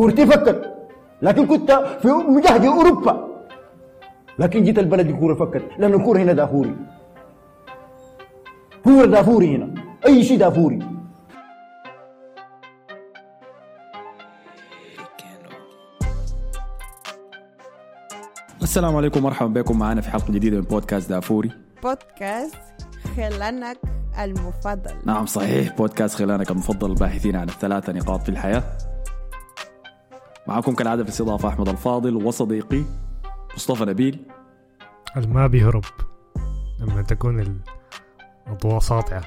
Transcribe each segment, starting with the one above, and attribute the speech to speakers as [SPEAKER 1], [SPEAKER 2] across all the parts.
[SPEAKER 1] كورتي فكت لكن كنت في مجهد أوروبا. لكن جيت البلد الكوره فكت لأن الكورة هنا دافوري. كورة دافوري هنا. أي شيء دافوري.
[SPEAKER 2] السلام عليكم. مرحبا بكم. معنا في حلقة جديدة من بودكاست دافوري.
[SPEAKER 3] بودكاست خلانك المفضل.
[SPEAKER 2] نعم صحيح. بودكاست خلانك المفضل. الباحثين عن الثلاثة نقاط في الحياة. معكم كالعادة في الاستضافة أحمد الفاضل وصديقي مصطفى نبيل.
[SPEAKER 4] الما بيهرب لما تكون الأضواء ساطعة.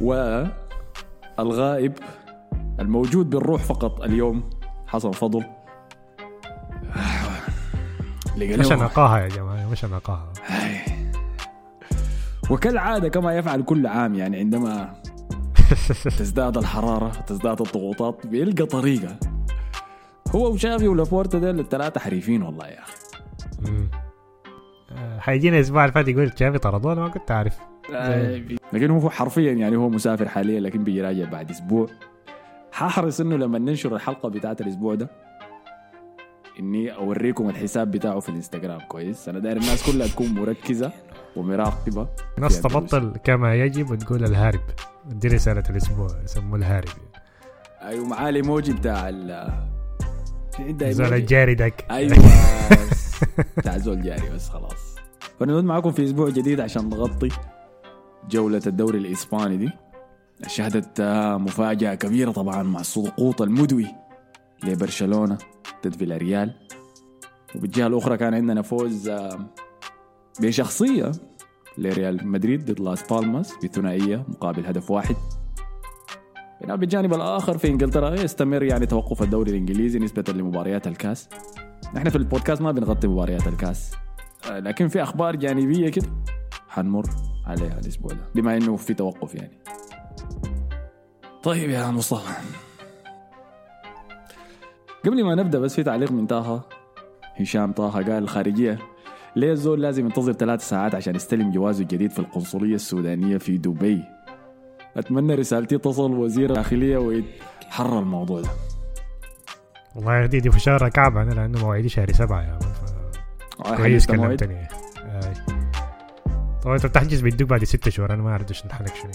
[SPEAKER 2] والغائب الموجود بالروح فقط اليوم حسن فضل.
[SPEAKER 4] مش نقاها يا جماعة مش نقاها.
[SPEAKER 2] وكالعادة كما يفعل كل عام يعني عندما تزداد الحرارة تزداد الضغوطات بيلقى طريقة. هو وشافي ولابورتا ديل الثلاثة حريفين والله يا أخي.
[SPEAKER 4] مم. آه، حيجينا الأسبوع اللي فات يقول شافي طردونا ما كنت عارف
[SPEAKER 2] لكن هو حرفيا يعني هو مسافر حاليا لكن بيجي راجع بعد أسبوع. ححرص إنه لما ننشر الحلقة بتاعت الأسبوع ده إني أوريكم الحساب بتاعه في الإنستغرام. كويس؟ أنا داير الناس كلها تكون مركزة ومراقبة.
[SPEAKER 4] الناس
[SPEAKER 2] أندلس.
[SPEAKER 4] تبطل كما يجب وتقول الهارب. دي رسالة الأسبوع يسموه الهارب
[SPEAKER 2] أيوه معاه الايموجي بتاع ال
[SPEAKER 4] زول. الجاري داك.
[SPEAKER 2] أيوه بتاع زول جاري بس خلاص. فنعود معكم في أسبوع جديد عشان نغطي جولة الدوري الإسباني دي. شهدت مفاجأة كبيرة طبعا مع السقوط المدوي لبرشلونة ضد فيلاريال. وبالجهة الأخرى كان عندنا فوز بشخصية لريال مدريد ضد لاس بالماس بثنائية مقابل هدف واحد. بينما بالجانب الآخر في إنجلترا يستمر يعني توقف الدوري الإنجليزي نسبة لمباريات الكاس. نحن في البودكاست ما بنغطي مباريات الكاس آه، لكن في أخبار جانبية كده حنمر عليها الأسبوع ده بما إنه في توقف يعني. طيب يا مصطفى. قبل ما نبدأ بس في تعليق من طه. هشام طه قال الخارجيه ليه الزول لازم ينتظر ثلاث ساعات عشان يستلم جوازه الجديد في القنصلية السودانية في دبي؟ أتمنى رسالتي تصل وزير الداخلية ويتحرى الموضوع ده.
[SPEAKER 4] والله يا دي دي في شهر كعب أنا لأنه مواعيدي شهر سبعة يا مان ف- كويس
[SPEAKER 2] حددت موعد؟
[SPEAKER 4] كلمتني. طبعا أنت بتحجز بيدوك بعد ست شهور أنا ما أعرف إيش نحلك شنو.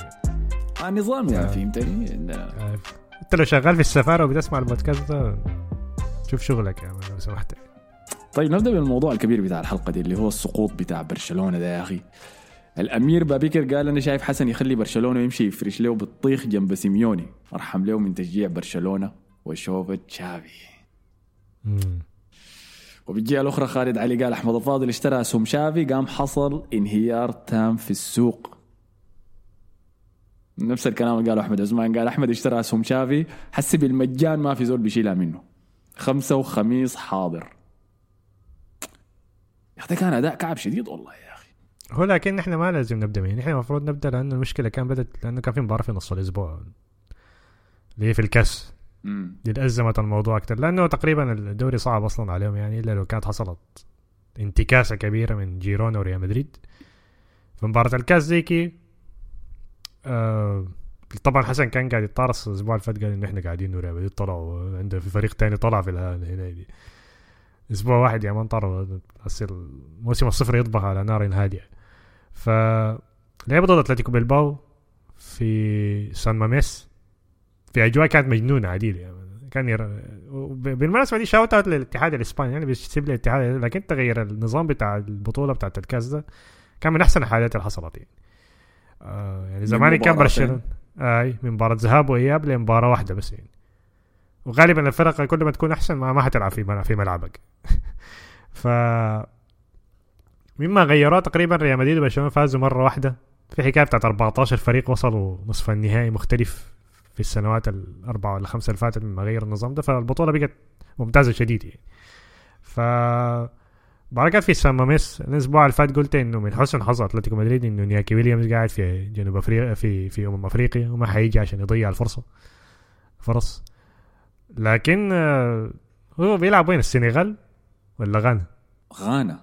[SPEAKER 2] النظام يعني
[SPEAKER 4] آه.
[SPEAKER 2] فهمتني؟
[SPEAKER 4] آه، أنت لو شغال في السفارة وبتسمع البودكاست ده شوف شغلك يا مان لو سمحت.
[SPEAKER 2] طيب نبدأ بالموضوع الكبير بتاع الحلقة دي اللي هو السقوط بتاع برشلونة ده يا أخي. الأمير بابيكر قال أنا شايف حسن يخلي برشلونة يمشي يفرش له بالطيخ جنب سيميوني. أرحم له من تشجيع برشلونة وشوفة تشافي. وبالجهة الأخرى خالد علي قال أحمد الفاضل اشترى اسهم شافي قام حصل انهيار تام في السوق. نفس الكلام اللي قاله أحمد عثمان قال أحمد اشترى اسهم شافي حسي بالمجان ما في زول بيشيلها منه. خمسة وخميس حاضر. يا أخي كان أداء كعب شديد والله يا أخي.
[SPEAKER 4] هو لكن إحنا ما لازم نبدأ من إحنا المفروض نبدأ لأنه المشكلة كان بدت لأنه كان في مباراة في نص الأسبوع. اللي هي في الكاس. دي أزمت الموضوع أكثر لأنه تقريبا الدوري صعب أصلا عليهم يعني إلا لو كانت حصلت انتكاسة كبيرة من جيرونا وريال مدريد. في مباراة الكاس زيكي آه طبعا حسن كان قاعد يتطارس الأسبوع اللي فات قال إنه إحنا قاعدين وريال مدريد طلعوا عنده في فريق تاني طلع في هنا. دي أسبوع واحد يا man طاروا يصير الموسم الصفر يطبخ على نار هادئه ف لعبوا ضد أتلتيكو بلباو في سان ماميس. في أجواء كانت مجنونة عديدة. يعني كان ير... بالمناسبه دي shout out للاتحاد الإسباني. يعني بيسيب لي الاتحاد لكن تغير النظام بتاع البطولة بتاعت الكاس ده كان من أحسن الحاجات اللي حصلت يعني. آه يعني زمان كان. برشلونه أي من مباراة ذهاب وإياب لمباراة واحدة بس يعني. وغالبا الفرق كل ما تكون أحسن ما, ما حتلعب في في ملعبك. ف مما غيروه تقريبا ريال مدريد وبرشلونة فازوا مرة واحدة. في حكاية بتاعت 14 فريق وصلوا نصف النهائي مختلف في السنوات الأربعة ولا خمسة اللي فاتت لما غير النظام ده فالبطولة بقت ممتازة شديد يعني. ف كده في سان ماميس. الأسبوع اللي فات قلت إنه من حسن حظ أتلتيكو مدريد إنه نياكي ويليامز قاعد في جنوب أفريقيا في في أمم أفريقيا وما حيجي عشان يضيع الفرصة. فرص. لكن آه، هو بيلعب وين؟ السنغال ولا غانا؟
[SPEAKER 2] غانا.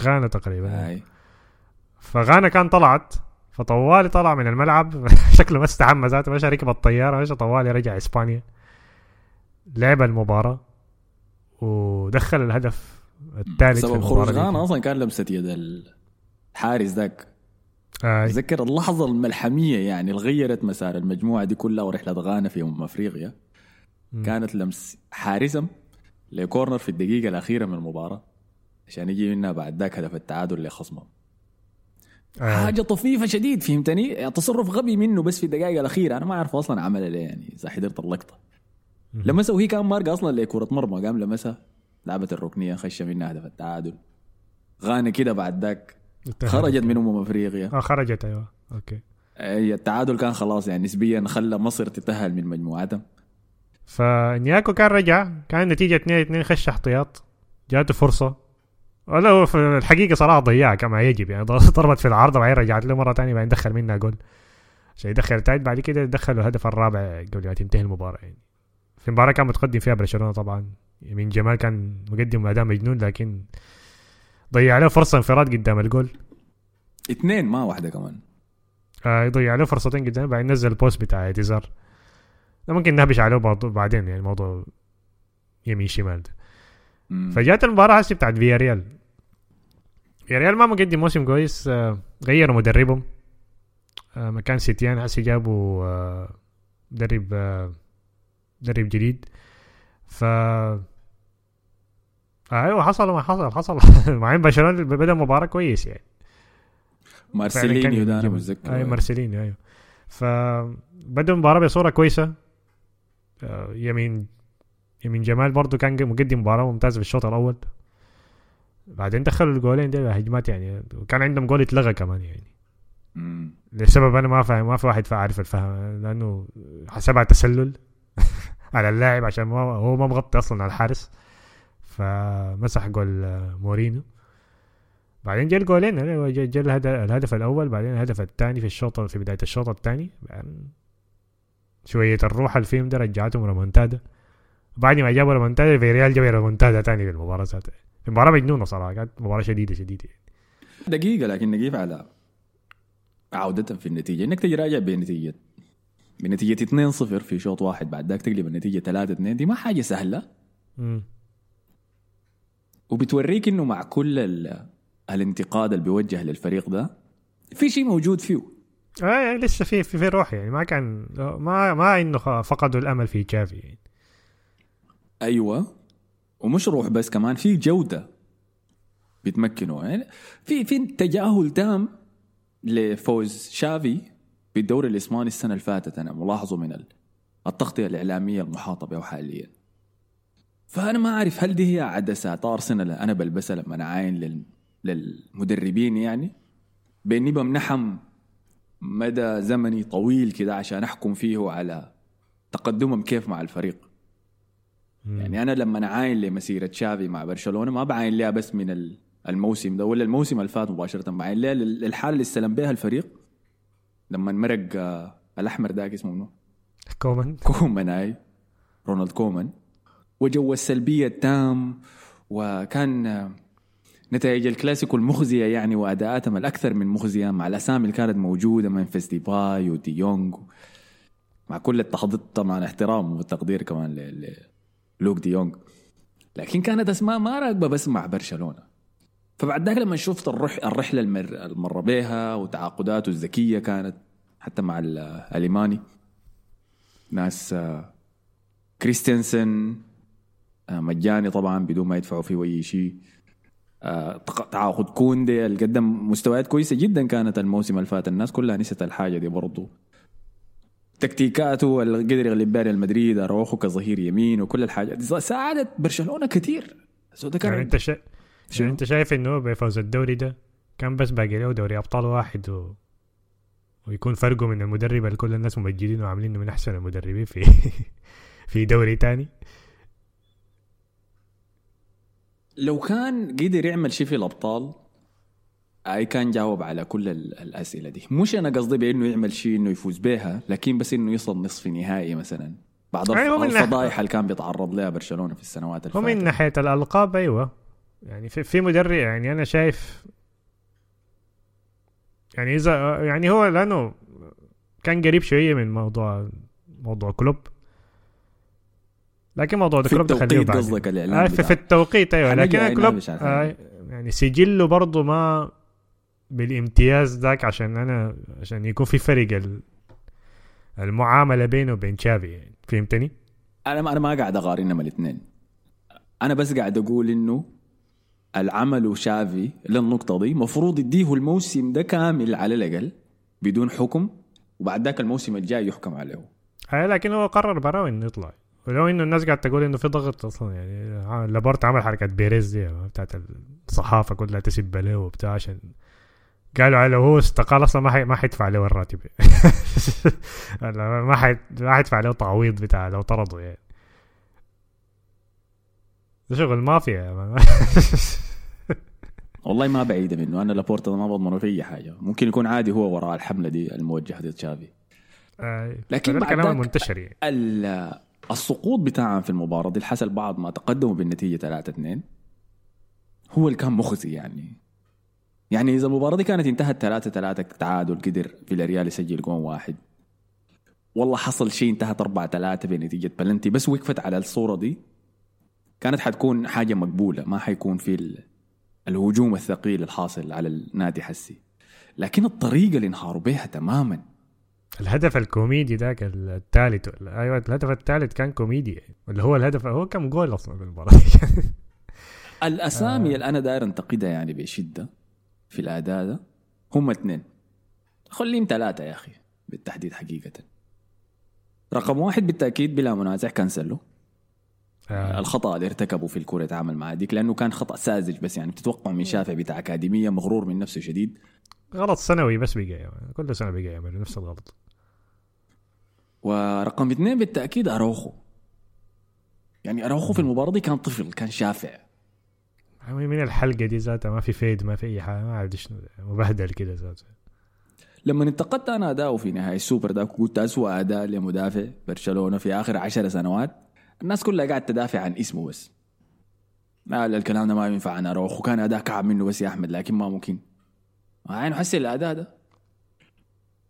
[SPEAKER 4] غانا تقريبا.
[SPEAKER 2] هاي.
[SPEAKER 4] فغانا كان طلعت فطوالي طلع من الملعب. شكله ما استحمى ذاته مشى ركب الطياره مشى طوالي رجع إسبانيا. لعب المباراة ودخل الهدف الثالث في
[SPEAKER 2] سبب خروج غانا. أصلا كان لمسة يد الحارس ذاك. اتذكر اللحظة الملحمية يعني اللي غيرت مسار المجموعة دي كلها ورحلة غانا في أمم أفريقيا. كانت لمس حارسهم لكورنر في الدقيقة الأخيرة من المباراة عشان يجي منها بعد ذاك هدف التعادل لخصمهم
[SPEAKER 4] آه.
[SPEAKER 2] حاجة طفيفة شديد فهمتني؟ تصرف غبي منه بس في الدقائق الأخيرة. أنا ما أعرف أصلا عمل ليه يعني إذا حضرت اللقطة. لمسها وهي كان مارقة أصلا لكره مرمى قام لمسها لعبت الركنية خش منها هدف التعادل. غانا كده بعد ذاك خرجت من أمم أفريقيا.
[SPEAKER 4] آه خرجت أيوه. أوكي.
[SPEAKER 2] أي التعادل كان خلاص يعني نسبيا خلى مصر تتأهل من مجموعتهم
[SPEAKER 4] فنياكو كان رجع كان النتيجة 2 2 خش احتياط. جاته فرصة. ولا هو في الحقيقة صراحة ضيعها كما يجب يعني ضربت في العارضة بعدين رجعت له مرة ثانية بعدين دخل منها جول. عشان يدخل التالت بعد كده دخلوا الهدف الرابع قبل ما تنتهي المباراة يعني. في المباراة كان متقدم فيها برشلونة طبعا. يمين جمال كان مقدم أداء مجنون لكن ضيع له فرصة انفراد قدام الجول.
[SPEAKER 2] اثنين ما واحدة كمان.
[SPEAKER 4] آه يضيع له فرصتين قدام بعدين نزل البوست بتاع اعتذار ممكن نهبش عليه بعدين يعني موضوع يمين شمال ده. فجات المباراة هسه بتاعت فيا ريال فيا ريال ما مقدم موسم كويس آه، غيروا مدربهم. آه، مكان سيتيان هسه جابوا آه، مدرب مدرب جديد. ف أيوه حصل ما حصل حصل. مع برشلونة بدأ مباراة كويس يعني.
[SPEAKER 2] مارسيلينيو ده
[SPEAKER 4] أنا
[SPEAKER 2] متذكر
[SPEAKER 4] اي مارسيلينيو أيوه. فبدأ المباراة بصورة كويسة. آه، يمين يمين جمال برضو كان مقدم مباراة ممتازة في الشوط الأول. بعدين دخلوا الجولين دي هجمات يعني وكان عندهم جول اتلغى كمان يعني.
[SPEAKER 2] مم.
[SPEAKER 4] لسبب أنا ما فاهم ما في واحد عارف الفهم لأنه حسبها تسلل على اللاعب عشان ما هو ما مغطي أصلا على الحارس. فمسح جول آه، مورينو بعدين جا الجولين جا الهدف, الأول بعدين الهدف الثاني في الشوط في بداية الشوط الثاني. شوية الروح اللي فيهم ده رجعتهم ريمونتادا بعد ما جابوا ريمونتادا في ريال جابوا ريمونتادا ثاني في المباراة ذاتها. المباراه مجنونة صراحة كانت مباراة شديدة شديدة.
[SPEAKER 2] دقيقة لكن نجيب على عودة في النتيجة. إنك تجي بنتيجة بنتيجة 2-0 في شوط واحد بعد ذاك تقلب النتيجة 3-2 دي ما حاجة سهلة.
[SPEAKER 4] امم
[SPEAKER 2] وبتوريك إنه مع كل ال- الانتقاد اللي بيوجه للفريق ده في شيء موجود فيه.
[SPEAKER 4] آه يعني لسه في في, في روح يعني. ما كان ما ما إنه فقدوا الأمل في تشافي يعني.
[SPEAKER 2] أيوه. ومش روح بس كمان في جودة بيتمكنوا. يعني في في تجاهل تام لفوز شافي بالدوري الإسباني السنة اللي فاتت أنا ملاحظه من ال- التغطية الإعلامية المحاطه به حاليا فأنا ما أعرف هل دي هي عدسات ارسنال أنا بلبسها لما اعاين لل للمدربين يعني. باني بمنحهم مدى زمني طويل كده عشان أحكم فيه على تقدمهم كيف مع الفريق. يعني أنا لما اعاين لمسيره شافي مع برشلونة ما بعاين لها بس من ال- الموسم ده ولا الموسم اللي فات مباشرة بعاين لها للحالة اللي استلم بها الفريق لما مرق آه، الأحمر ذاك اسمه منو؟
[SPEAKER 4] كومان.
[SPEAKER 2] كومان هاي رونالد كومان. وجو السلبية التام وكان آه، نتائج الكلاسيكو المخزية يعني واداءاتهم الأكثر من مخزية مع الأسامي اللي كانت موجودة من ديباي ودي يونغ مع كل التحضير طبعا احترام والتقدير كمان لوك دي يونغ لكن كانت أسماء ما راكبة بس مع برشلونة. فبعد ذاك لما شفت الرح الرحلة المر المر بها وتعاقداته الذكية كانت حتى مع ال- الألماني. ناس آه، كريستنسن آه، مجاني طبعا بدون ما يدفعوا فيه أي شيء. تعاقد كوندي اللي قدم مستويات كويسة جدا كانت الموسم اللي فات. الناس كلها نسيت الحاجة دي برضو. تكتيكاته اللي قدر يغلب ريال مدريد أروخو كظهير يمين وكل الحاجات ساعدت برشلونة كثير كان
[SPEAKER 4] يعني انت شا... يعني انت شايف انه بفوز الدوري ده كان بس باقي له دوري أبطال واحد و... ويكون فرقه من المدرب اللي كل الناس ممجدينه وعاملينه من أحسن المدربين في في دوري تاني.
[SPEAKER 2] لو كان قدر يعمل شيء في الأبطال أي كان جاوب على كل ال- الأسئلة دي. مش أنا قصدي بأنه يعمل شيء إنه يفوز بها لكن بس إنه يصل نصف نهائي مثلا. الف-
[SPEAKER 4] أيوة،
[SPEAKER 2] الفضايح اللي كان بيتعرض لها برشلونة في السنوات الفاتت
[SPEAKER 4] ناحية الألقاب أيوه. يعني في, في مدرب يعني أنا شايف يعني إذا يعني هو لأنه كان قريب شوية من موضوع موضوع كلوب. لكن موضوع كلوب ده خليه
[SPEAKER 2] التوقيت
[SPEAKER 4] بعدين.
[SPEAKER 2] قصدك الإعلان
[SPEAKER 4] آه في, في. التوقيت
[SPEAKER 2] أيوه
[SPEAKER 4] لكن كلوب آه يعني سجله برضه ما بالامتياز ذاك عشان أنا عشان يكون في فرق ال- المعاملة بينه وبين تشافي يعني فهمتني؟
[SPEAKER 2] أنا ما أنا ما قاعد اقارنهم الاثنين أنا بس قاعد أقول إنه العمل شافي للنقطة دي مفروض يديه الموسم ده كامل على الأقل بدون حكم وبعد ذاك الموسم الجاي يحكم عليه
[SPEAKER 4] آه لكن هو قرر برا إنه يطلع ولو إنه الناس قاعد تقول إنه في ضغط أصلا يعني لابورت عمل حركة بيريز دي بتاعت الصحافة كلها تسب له وبتاع عشان قالوا على لو هو استقال أصلا ما حي... ما حيدفع له الراتب. ما حي... ما حيدفع له تعويض بتاع لو طردوا يعني. ده شغل مافيا.
[SPEAKER 2] والله ما بعيدة منه. أنا لابورتا ما بضمنه في أي حاجة. ممكن يكون عادي هو وراء الحملة دي الموجهة ضد تشافي
[SPEAKER 4] آه،
[SPEAKER 2] لكن بعد
[SPEAKER 4] المنتشر يعني.
[SPEAKER 2] السقوط بتاعهم في المباراة دي حصل بعد ما تقدموا بالنتيجة 3 2 هو اللي كان مخزي يعني. يعني إذا المباراة دي كانت انتهت 3 3 تعادل قدر فيلاريال يسجل جون واحد. والله حصل شيء انتهت 4 3 بنتيجة بلنتي. بس وقفت على الصورة دي كانت حتكون حاجة مقبولة ما حيكون في ال- الهجوم الثقيل الحاصل على النادي حسي. لكن الطريقة اللي انهاروا بها تماما
[SPEAKER 4] الهدف الكوميدي ذاك الثالث أيوه الهدف الثالث كان كوميدي يعني. اللي هو الهدف هو كم جول أصلا في المباراة؟
[SPEAKER 2] الأسامي اللي أنا داير انتقدها يعني بشدة في الأداء ده. هم اثنين. خليهم ثلاثة يا أخي بالتحديد حقيقة. رقم واحد بالتأكيد بلا منازع كانسلو
[SPEAKER 4] آه،
[SPEAKER 2] الخطأ اللي ارتكبه في الكوره يتعامل مع ديك لأنه كان خطأ ساذج بس يعني بتتوقع من شافع بتاع أكاديمية مغرور من نفسه شديد.
[SPEAKER 4] غلط سنوي بس يعني. كل سنة بقى يعمل نفس الغلط.
[SPEAKER 2] ورقم اثنين بالتأكيد اروخو يعني اروخو في المباراة دي كان طفل كان شافع.
[SPEAKER 4] من الحلقة دي ذاتها ما في فيد ما في أي حاجة ما أعرف شنو. مبهدل كده ذاته.
[SPEAKER 2] لما انتقدت أنا أداؤه في نهايه السوبر ده قلت اسوء أداء لمدافع برشلونة في آخر عشر سنوات. الناس كلها قاعد تدافع عن اسمه بس. ما لا الكلام ده ما ينفع عن اروخو كان أداء كعب منه بس يا أحمد لكن ما ممكن. عين حسي الأداء ده.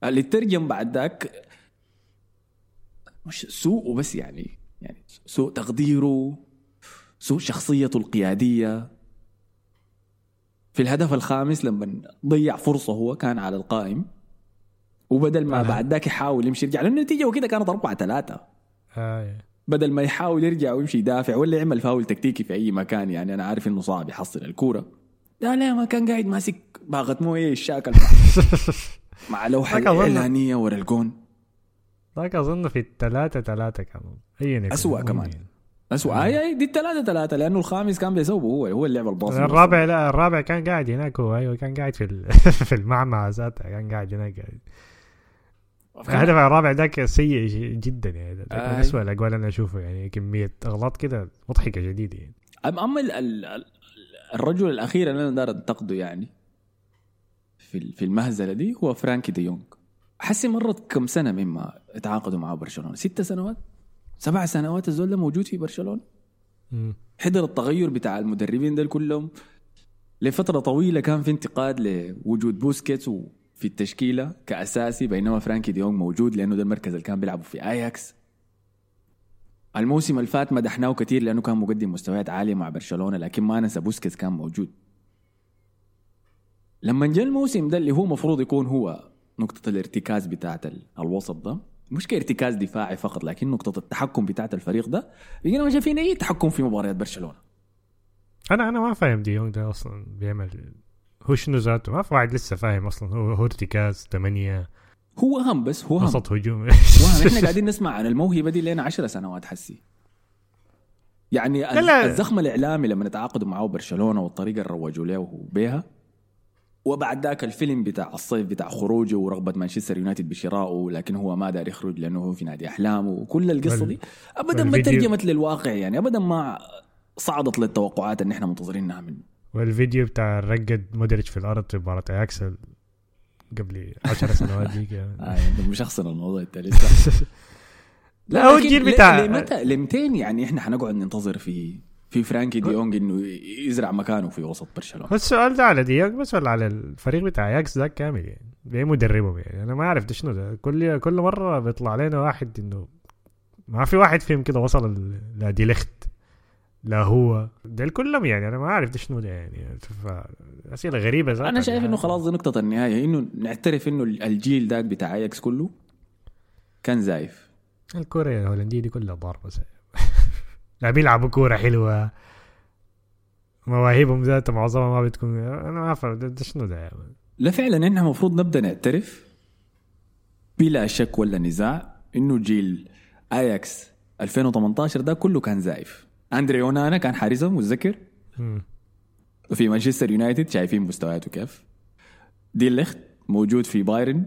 [SPEAKER 2] اللي ترجم بعد ذاك مش سوء بس يعني يعني سوء تقديره سوء شخصيته القيادية. في الهدف الخامس لما ضيع فرصة هو كان على القائم. وبدل ما
[SPEAKER 4] آه.
[SPEAKER 2] بعد ذاك يحاول يمشي يرجع لأنه النتيجة وكده كانت 4 3
[SPEAKER 4] آه.
[SPEAKER 2] بدل ما يحاول يرجع ويمشي يدافع ولا يعمل فاول تكتيكي في أي مكان يعني أنا عارف إنه صعب يحصل الكورة. لا لا ما كان قاعد ماسك باغة مويه الشاكل مع,
[SPEAKER 4] لوحة
[SPEAKER 2] اعلانيه ورا الجون.
[SPEAKER 4] ذاك أظن في الثلاثة ثلاثة كانوا أي.
[SPEAKER 2] أسوأ كمان. اسوء أي أي دي الثلاثة ثلاثة لأنه الخامس كان بيسوبه هو هو اللي لعب الباص
[SPEAKER 4] الرابع لا الرابع كان قاعد هناك هو أيوه كان قاعد في في المعمعة ذاتها كان قاعد هناك. قاعد. الهدف الرابع ذاك سيء جدا يعني.
[SPEAKER 2] آي.
[SPEAKER 4] اسوء الأجوال أنا اشوفه يعني كمية أغلاط كده مضحكة شديدة يعني.
[SPEAKER 2] أما ال- ال- ال- الرجل الأخير اللي أنا دار أنتقده يعني في في المهزلة دي هو فرانكي دي يونغ. حسي مرت كم سنة مما تعاقدوا مع برشلونة. ست سنوات؟ سبع سنوات الزول ده موجود في
[SPEAKER 4] برشلونة.
[SPEAKER 2] حضر التغير بتاع المدربين دول كلهم. لفترة طويلة كان في انتقاد لوجود بوسكيتس في التشكيلة كأساسي بينما فرانكي دي يونغ موجود لأنه ده المركز اللي كان بيلعبوا في أياكس. الموسم اللي فات مدحناه كثير لأنه كان مقدم مستويات عالية مع برشلونة لكن ما ننسى بوسكيتس كان موجود. لما جاء الموسم ده اللي هو مفروض يكون هو نقطة الارتكاز بتاعت ال- الوسط ده مش كارتكاز دفاعي فقط لكن نقطة التحكم بتاعت الفريق ده لقينا ما شايفين أي تحكم في مباريات برشلونة.
[SPEAKER 4] أنا أنا ما فاهم دي يونغ ده أصلا بيعمل هو شنو ذاته؟ ما في واحد لسه فاهم أصلا هو هو ارتكاز ثمانية
[SPEAKER 2] هو هم بس هو هم.
[SPEAKER 4] وسط هجوم.
[SPEAKER 2] وهم. إحنا قاعدين نسمع عن الموهبة دي لنا عشر سنوات حسي. يعني
[SPEAKER 4] لا لا.
[SPEAKER 2] الزخم الإعلامي لما نتعاقدوا معه برشلونة والطريقة اللي روجوا له بيها وبعد ذاك الفيلم بتاع الصيف بتاع خروجه ورغبة مانشستر يونايتد بشرائه لكن هو ما دار يخرج لأنه هو في نادي أحلامه وكل القصة
[SPEAKER 4] وال-
[SPEAKER 2] دي. أبدا ما ترجمت للواقع يعني أبدا ما صعدت للتوقعات اللي إحنا منتظرينها منه
[SPEAKER 4] والفيديو بتاع رقد مودريتش في الأرض في مباراة اكسل قبل 10 سنوات يعني.
[SPEAKER 2] آه مشخصن الموضوع انت لسه
[SPEAKER 4] لا، هو الجيل بتاع-
[SPEAKER 2] لمتى لمتين يعني إحنا حنقعد ننتظر في في فرانكي دي يونغ إنه يزرع مكانه في وسط
[SPEAKER 4] برشلونة. السؤال ده على دي يونغ بس ولا على الفريق بتاع أياكس ذاك كامل يعني؟ ليه مدربهم يعني؟ أنا ما أعرف شنو ده. كل كل مرة بيطلع لنا واحد انه ما في واحد فيهم كده وصل لدي ليخت لا هو ديل كلهم يعني أنا ما عارف ده شنو ده يعني. أسئلة غريبة ذاتها
[SPEAKER 2] أنا شايف
[SPEAKER 4] يعني.
[SPEAKER 2] إنه خلاص دي نقطة النهاية. إنه نعترف إنه الجيل ذاك بتاع اياكس كله كان زايف.
[SPEAKER 4] الكورة الهولندية دي كلها ضاربة لا بيلعبوا كورة حلوة. مواهبهم ذاتها معظمها ما بتكون أنا ما ده, ده شنو ده يعني.
[SPEAKER 2] لا فعلا إحنا المفروض نبدأ نعترف بلا شك ولا نزاع إنه جيل اياكس 2018 ده كله كان زايف. أندري اونانا كان حارسهم متذكر. وفي مانشستر يونايتد شايفين مستوياته كيف. دي الليخت موجود في بايرن.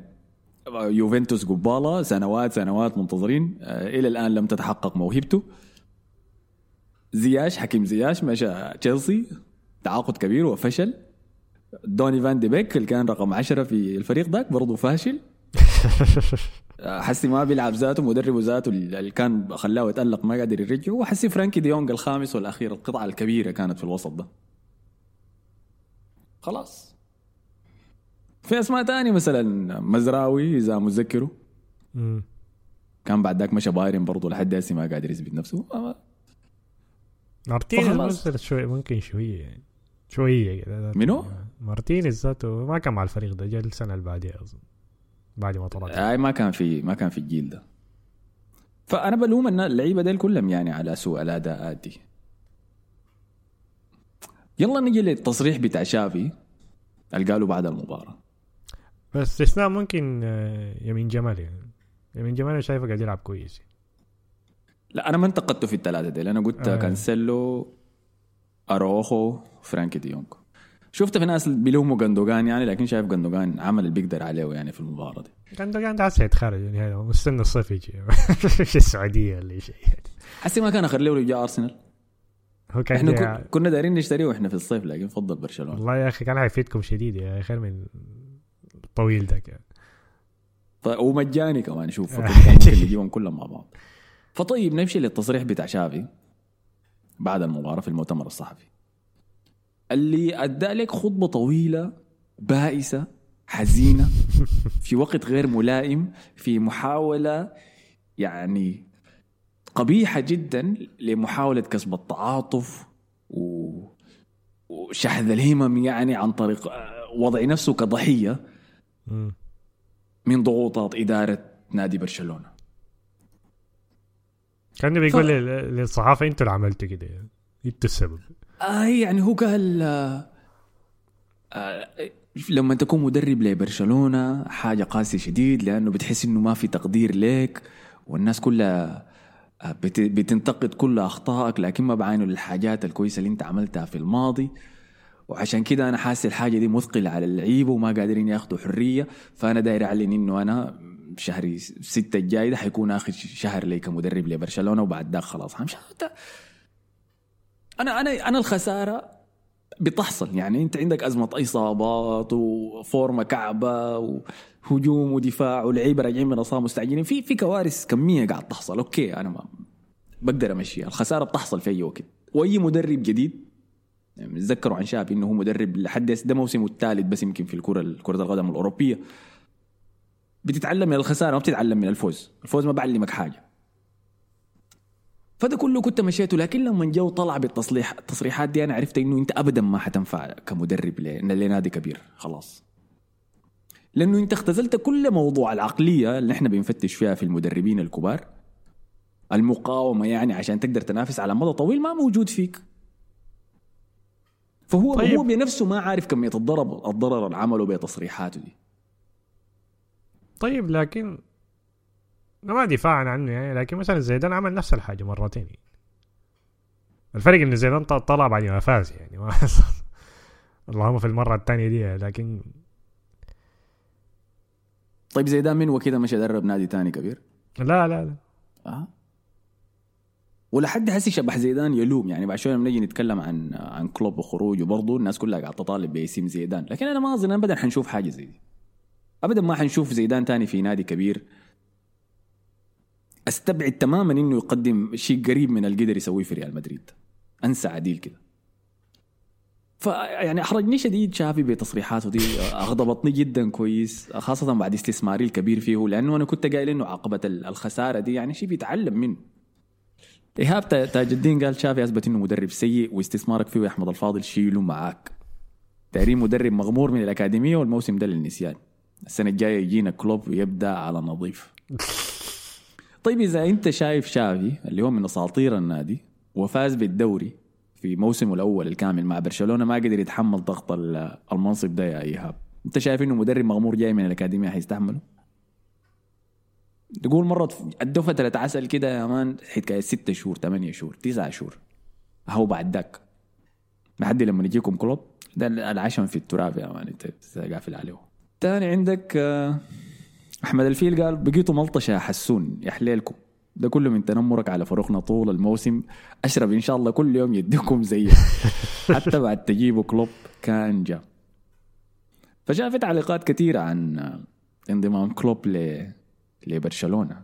[SPEAKER 2] يوفنتوس قبالة سنوات سنوات منتظرين. آه، إلى الآن لم تتحقق موهبته. زياش حكيم زياش مشى تشيلسي. تعاقد كبير وفشل. دوني فان دي بيك اللي كان رقم عشرة في الفريق ذاك برضه فاشل. حسي ما بيلعب ذاته مدربه ذاته اللي كان خلاه يتألق ما قادر يرجعه وحسي فرانكي ديونج الخامس والأخير القطعة الكبيرة كانت في الوسط ده. خلاص. في أسماء تانية مثلا مزراوي إذا متذكره. كان بعد ذاك مشى بايرن برضه لحد هسه ما قادر يثبت نفسه.
[SPEAKER 4] مارتينيز شوي ممكن شوية يعني شوية.
[SPEAKER 2] منو؟
[SPEAKER 4] مارتينيز ذاته ما كان مع الفريق ده جا السنة اللي بعديها أظن. بعد ما طلع
[SPEAKER 2] هاي ما كان في ما كان في الجيل ده. فأنا بلوم إن اللعيبة ديل كلهم يعني على سوء الاداءات دي يلا نجي للتصريح بتاع شافي اللي قالوا بعد المباراة.
[SPEAKER 4] بس استثناء ممكن آه، يمين جمال يعني. يمين جمال أنا شايفه قاعد يلعب كويس.
[SPEAKER 2] لا أنا ما انتقدته في الثلاثة ديل. أنا قلت
[SPEAKER 4] آه.
[SPEAKER 2] آه. كانسيلو أروخو فرانكي ديونج. شفت في ناس بيلوموا جندوجان يعني لكن شايف جندوجان عمل اللي بيقدر عليه يعني في المباراة دي.
[SPEAKER 4] كان ده هسه يتخرج يعني هذا مستنى الصيف يجي. في السعودية ولا شيء.
[SPEAKER 2] حسي ما كان آخر له جاء أرسنال.
[SPEAKER 4] هو كان إحنا
[SPEAKER 2] كن- كنا دايرين نشتريه وإحنا في الصيف لكن فضل برشلونة.
[SPEAKER 4] والله يا أخي كان حيفيدكم شديد يا خير من الطويل ده كان
[SPEAKER 2] ف- ومجاني كمان شوف ممكن نجيبهم كلهم مع بعض. فطيب نمشي للتصريح بتاع شافي بعد المباراة في المؤتمر الصحفي. اللي أدى لك خطبة طويلة بائسة حزينة في وقت غير ملائم في محاولة يعني قبيحة جدا لمحاولة كسب التعاطف و وشحذ الهمم يعني عن طريق آه، وضع نفسه
[SPEAKER 4] كضحية.
[SPEAKER 2] من ضغوطات إدارة نادي برشلونة
[SPEAKER 4] كان بيقول لل- للصحافة أنتوا اللي عملتوا كده يعني. أنتوا السبب
[SPEAKER 2] آه يعني هو قال آه لما تكون مدرب لبرشلونة حاجة قاسية شديد لأنه بتحس إنه ما في تقدير لك والناس كلها آه، بت- بتنتقد كل أخطائك لكن ما بعينوا للحاجات الكويسة اللي أنت عملتها في الماضي. وعشان كده أنا حاسس الحاجة دي مثقلة على اللعيبة وما قادرين ياخدوا حرية. فأنا داير أعلن إنه أنا شهر ستة الجاي ده حيكون آخر شهر لي كمدرب لبرشلونة وبعد ذاك خلاص. أنا أنا أنا الخسارة بتحصل. يعني أنت عندك أزمة إصابات وفورمة كعبة وهجوم ودفاع ولعيبة راجعين من اصابه مستعجلين. في في كوارث كمية قاعد تحصل. أوكي أنا ما بقدر أمشيها. الخسارة بتحصل في أي وقت. وأي مدرب جديد يعني تذكروا عن شاب إنه هو مدرب لحد ده موسمه الثالث بس يمكن في الكره كرة القدم الأوروبية. بتتعلم من الخسارة ما بتتعلم من الفوز. الفوز ما بعلمك حاجة. فده كله كنت مشيته. لكن لما جو طلع بالتصليح التصريحات دي أنا عرفت إنه أنت ابدا ما حتنفع كمدرب لنادي كبير. خلاص. لأنه أنت اختزلت كل موضوع العقلية اللي إحنا بنفتش فيها في المدربين الكبار. المقاومة يعني عشان تقدر تنافس على مدى طويل ما موجود فيك. فهو
[SPEAKER 4] طيب.
[SPEAKER 2] هو بنفسه ما عارف كمية الضرر الضرر اللي عمله بتصريحاته دي.
[SPEAKER 4] طيب لكن ما دفاعا عنه يعني لكن مثلا زيدان عمل نفس الحاجة مرتين يعني. الفرق إن زيدان طلع بعد ما فاز يعني ما اللهم في المرة الثانية دي لكن
[SPEAKER 2] طيب زي ده من وكده مش يدرب نادي تاني كبير؟
[SPEAKER 4] لا لا لا.
[SPEAKER 2] آه. ولحد هسي شبح زيدان يلوم يعني بعد شوية لما نيجي نتكلم عن عن كلوب وخروجه برضه الناس كلها قاعدة تطالب باسم زيدان. لكن أنا ما أظن ابدا حنشوف حاجة زي دي. ابدا ما حنشوف زيدان تاني في نادي كبير. أستبعد تماما إنه يقدم شيء قريب من اللي قدر يسويه في ريال مدريد. أنسى عديل كده. فيعني أحرجني شديد شافي بتصريحاته دي. اغضبتني جدا كويس خاصة بعد استثماري الكبير فيه لأنه أنا كنت قايل إنه عقبه الخسارة دي يعني شيء بيتعلم منه. إيهاب تا- تاج الدين قال شافي أثبت إنه مدرب سيء واستثمارك فيه يا أحمد الفاضل شيله معاك. دايرين مدرب مغمور من الأكاديمية والموسم ده للنسيان. السنة الجاية يجينا كلوب ويبدأ على نظيف. طيب إذا أنت شايف شافي اللي هو من أساطير النادي وفاز بالدوري في موسمه الأول الكامل مع برشلونة ما قدر يتحمل ضغط ال- المنصب ده يا إيهاب. أنت شايف إنه مدرب مغمور جاي من الأكاديمية حيستحمله؟ تقول مرة ادوا فترة عسل كده يا مان حكاية ستة شهور ثمانية شهور تسعة شهور. هو بعد ذاك لحد لما يجيكم كلوب ده العشم في التراب يا مان أنت قافل عليه. تاني عندك آه، أحمد الفيل قال بقيتوا ملطشة يا حسون يا حليلكم. ده كله من تنمرك على فاروقنا طول الموسم. أشرب إن شاء الله كل يوم يديكم زيه حتى بعد تجيبوا كلوب كان جا. فشافت تعليقات كثيرة عن انضمام كلوب ل لبرشلونة.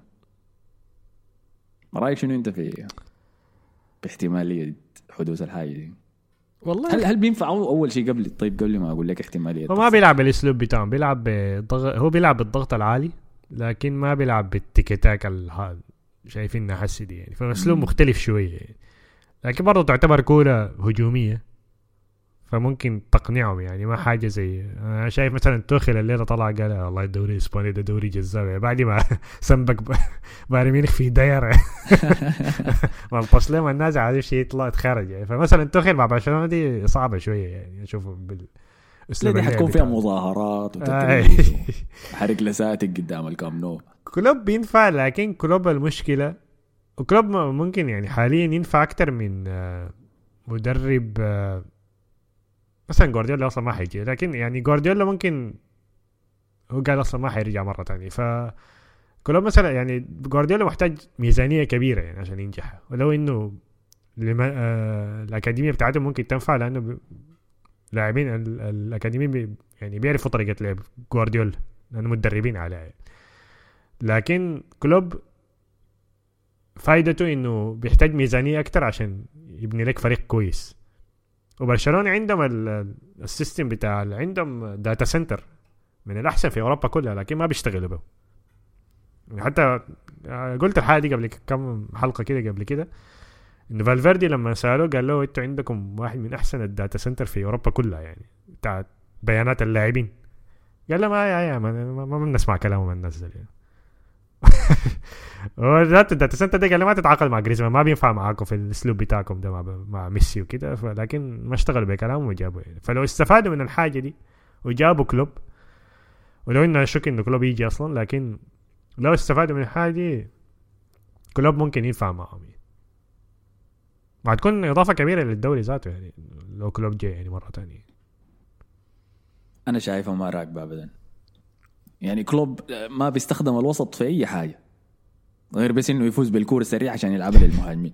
[SPEAKER 2] رأيك شنو أنت في باحتماليه حدوث الحاجة دي؟
[SPEAKER 4] والله
[SPEAKER 2] هل هل بينفع أول شيء قبل طيب قبل ما أقول لك احتماليه
[SPEAKER 4] هو ما بيلعب بالاسلوب بتاعه بيلعب بالضغط هو بيلعب بالضغط العالي لكن ما بيلعب بالتيكي الها شايفين حسي دي يعني فاسلوب. مختلف شوية يعني. لكن برضه تعتبر كورة هجومية فممكن تقنعهم يعني ما حاجة زي أنا شايف مثلا توخيل الليلة طلع قال والله الدوري الاسباني ده دوري جذاب يعني بعد ما سنبك بايرن ميونخ في دايرة ما التصليم النازع هذا الشيء يطلع يتخرج يعني فمثلا توخيل مع برشلونة دي صعبة شوية يعني أشوفه بال
[SPEAKER 2] دي حتكون فيها. مظاهرات
[SPEAKER 4] آه.
[SPEAKER 2] وتكريس وحرق لساتك قدام الكام نو
[SPEAKER 4] كلوب بينفع لكن كلوب المشكلة وكلوب ممكن يعني حاليا ينفع أكتر من آه، مدرب آه، مثلا جوارديولا أصلا ما حيجي لكن يعني جوارديولا ممكن هو قال أصلا ما حيرجع مرة تانية. ف كلوب مثلا يعني جوارديولا محتاج ميزانية كبيرة يعني عشان ينجح. ولو إنه لما آه الأكاديمية بتاعتهم ممكن تنفع لأنه ب- لاعبين ال- يعني بيعرفوا طريقة لعب جوارديولا لأنه مدربين عليها لكن كلوب فايدته إنه بيحتاج ميزانية أكتر عشان يبني لك فريق كويس. وبرشلونة عندهم ال- ال- ال system بتاع عندهم data center من الأحسن في أوروبا كلها لكن ما بيشتغلوا به حتى آه، قلت الحاجة دي قبل كم حلقة كده قبل كده انه فالفيردي لما سألوه قال له أنتوا عندكم واحد من أحسن ال data center في أوروبا كلها يعني بتاع بيانات اللاعبين. قال له ما يا يا ما, ما, بنسمع كلامه ما ننزل يعني. ده قال لي ما تتعاقد مع جريزمان ما بينفع معاكم في الأسلوب بتاعكم ده مع, مع ميسي وكده. لكن ما اشتغلوا بكلامه وجابوا يعني فلو استفادوا من الحاجة دي وجابوا كلوب ولو إنه اشك إنه كلوب يجي أصلا لكن لو استفادوا من الحاجة دي كلوب ممكن ينفع معهم يعني. وهتكون إضافة كبيرة للدوري ذاته يعني لو كلوب جاي يعني مرة تانية.
[SPEAKER 2] أنا شايفها ما راكبه ابدا. يعني كلوب ما بيستخدم الوسط في أي حاجة غير بس إنه يفوز بالكوره السريعه عشان يلعبها للمهاجمين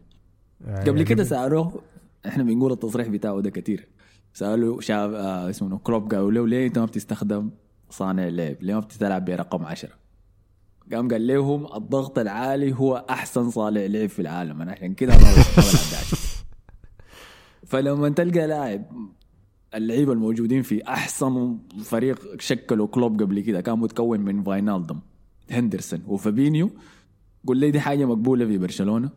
[SPEAKER 2] قبل كده سألوه إحنا بنقول التصريح بتاعه ده كتير سالوا شاف آه اسمه كلوب قالوا له ليه أنت ما بتستخدم صانع لعب؟ ليه ما بتلعب برقم عشرة؟ قام قال لهم الضغط العالي هو أحسن صانع لعب في العالم أنا عشان كده ما بلعب. فلما تلقى لاعب اللعيبة الموجودين في أحسن فريق شكلوا كلوب قبل كده كان متكون من فاينالدوم هندرسون وفابينيو. قول لي دي حاجة مقبولة في برشلونة؟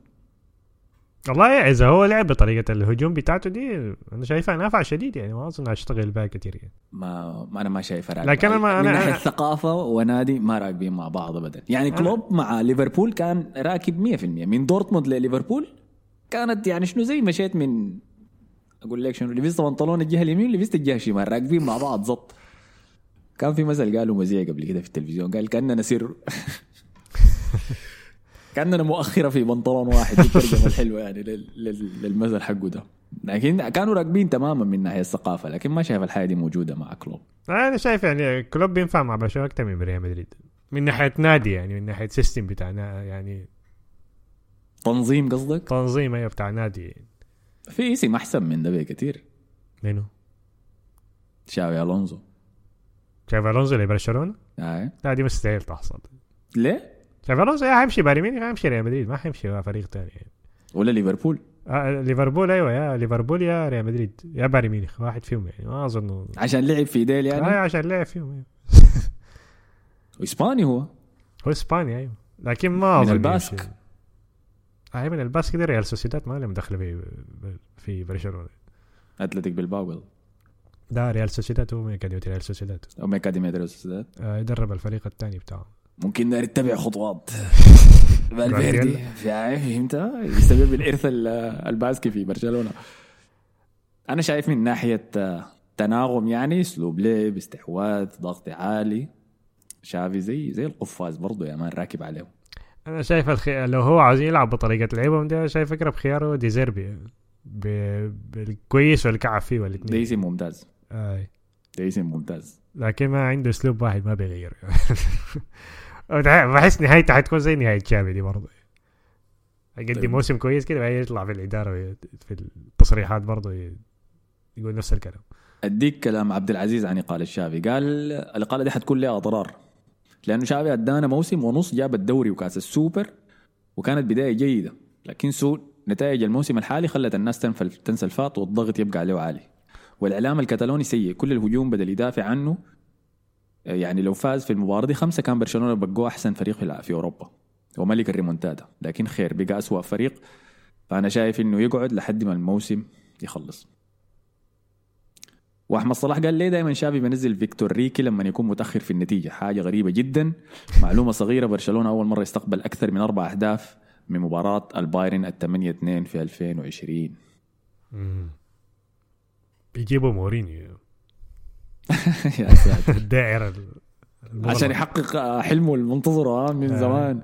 [SPEAKER 4] والله إذا هو لعب بطريقة الهجوم بتاعته دي أنا شايفها نافعه شديد يعني ما أظن أشتغل بها كثير يعني.
[SPEAKER 2] ما, ما أنا ما شايفها راكبة.
[SPEAKER 4] لكن ما-
[SPEAKER 2] من ناحية
[SPEAKER 4] أنا-
[SPEAKER 2] ثقافة ونادي ما راكبين مع بعض ابدا. يعني كلوب مع ليفربول كان راكب 100% من دورتموند لليفربول كانت يعني شنو زي مشيت من أقول لك شنو لبست بنطلون الجهة اليمين لبست الجهة الشمال راكبين مع بعض زبط. كان في مثل قالوا مزيع قبل كده في التلفزيون قال كأننا سر. كأننا مؤخرة في بنطلون واحد دي الترجمه الحلوة يعني لل- لل- للمثل حقه ده. لكن كانوا راكبين تماما من ناحية الثقافة لكن ما شايف الحاجة دي موجودة مع كلوب.
[SPEAKER 4] أنا شايف يعني كلوب بينفع مع برشلونة أكثر من ريال مدريد. من ناحية نادي يعني من ناحية system بتاع نا- يعني
[SPEAKER 2] تنظيم قصدك؟
[SPEAKER 4] تنظيم أيوه بتاع نادي.
[SPEAKER 2] في اسم أحسن من ده بكثير
[SPEAKER 4] منو؟
[SPEAKER 2] شابي ألونزو
[SPEAKER 4] شايف ألونزو لبرشلونة؟
[SPEAKER 2] آه.
[SPEAKER 4] لا دي مستحيل تحصل
[SPEAKER 2] ليه؟
[SPEAKER 4] شابي ألونزو يا حيمشي بايرن ميونخ حيمشي ريال مدريد ما حيمشي فريق ثاني يعني.
[SPEAKER 2] ولا ليفربول
[SPEAKER 4] آه ليفربول أيوه يا ليفربول يا ريال مدريد يا بايرن ميونخ واحد فيهم يعني ما أظن
[SPEAKER 2] عشان لعب في ديل
[SPEAKER 4] يعني
[SPEAKER 2] يعني
[SPEAKER 4] آه عشان لعب فيهم أيوة.
[SPEAKER 2] وإسباني هو
[SPEAKER 4] هو اسبانيا أيوه لكن ما
[SPEAKER 2] من
[SPEAKER 4] أظن
[SPEAKER 2] الباسك.
[SPEAKER 4] من الباسك ده ريال سوسيداد ما لهم دخل في في
[SPEAKER 2] برشلونة. أتلتيك بلباو
[SPEAKER 4] ده ريال سوسيداد هو من اكاديميه ريال سوسيداد.
[SPEAKER 2] أو من اكاديميه ريال سوسيداد.
[SPEAKER 4] آه، يدرب الفريق الثاني بتاعه.
[SPEAKER 2] ممكن يتبع خطوات. فالفيردي. في- فهمت؟ يستمر بالارث ال- الباسكي في برشلونة. أنا شايف من ناحية آه، تناغم يعني أسلوب لعب استحواذ ضغط عالي. شافي زي زي القفاز برضه يا مان راكب عليه
[SPEAKER 4] أنا شايف الخي... لو هو عاوز يلعب بطريقة لعبهم دي شايف اقرب خياره ديزيربي ب... بالكويس والكعب فيه
[SPEAKER 2] ده
[SPEAKER 4] والاثنين
[SPEAKER 2] اسم ممتاز. ده اسم ممتاز.
[SPEAKER 4] لكن ما عنده أسلوب واحد ما بيغير. بحس نهايته حتكون زي نهاية شافي دي برضه. يقدم
[SPEAKER 2] طيب.
[SPEAKER 4] موسم كويس كده بعدين يطلع في الإدارة في التصريحات برضه يقول نفس الكلام.
[SPEAKER 2] أديك كلام عبد العزيز عن إقالة شافي قال الإقالة دي حتكون لها أضرار. لأنه شافي أدانا موسم ونص جاب الدوري وكاس السوبر وكانت بداية جيدة. لكن سوء نتائج الموسم الحالي خلت الناس تنفل تنسى الفات والضغط يبقى عليه عالي. والإعلام الكتالوني سيء. كل الهجوم بدل يدافع عنه يعني لو فاز في المباراة دي خمسة كان برشلونة بقوا أحسن فريق في في أوروبا وملك الريمونتادا. لكن خير بقى أسوأ فريق. فأنا شايف إنه يقعد لحد ما الموسم يخلص. وأحمد صلاح قال ليه دائما شافي بنزل فيتور روكي لما يكون متأخر في النتيجة؟ حاجة غريبة جدا. معلومة صغيرة برشلونة أول مرة يستقبل أكثر من أربع أهداف من مباراة البايرن ال 8 2 في 2020
[SPEAKER 4] بيجيبوا مورينيو.
[SPEAKER 2] يا ساتر. عشان يحقق حلمه المنتظر آه، من
[SPEAKER 4] آه.
[SPEAKER 2] زمان.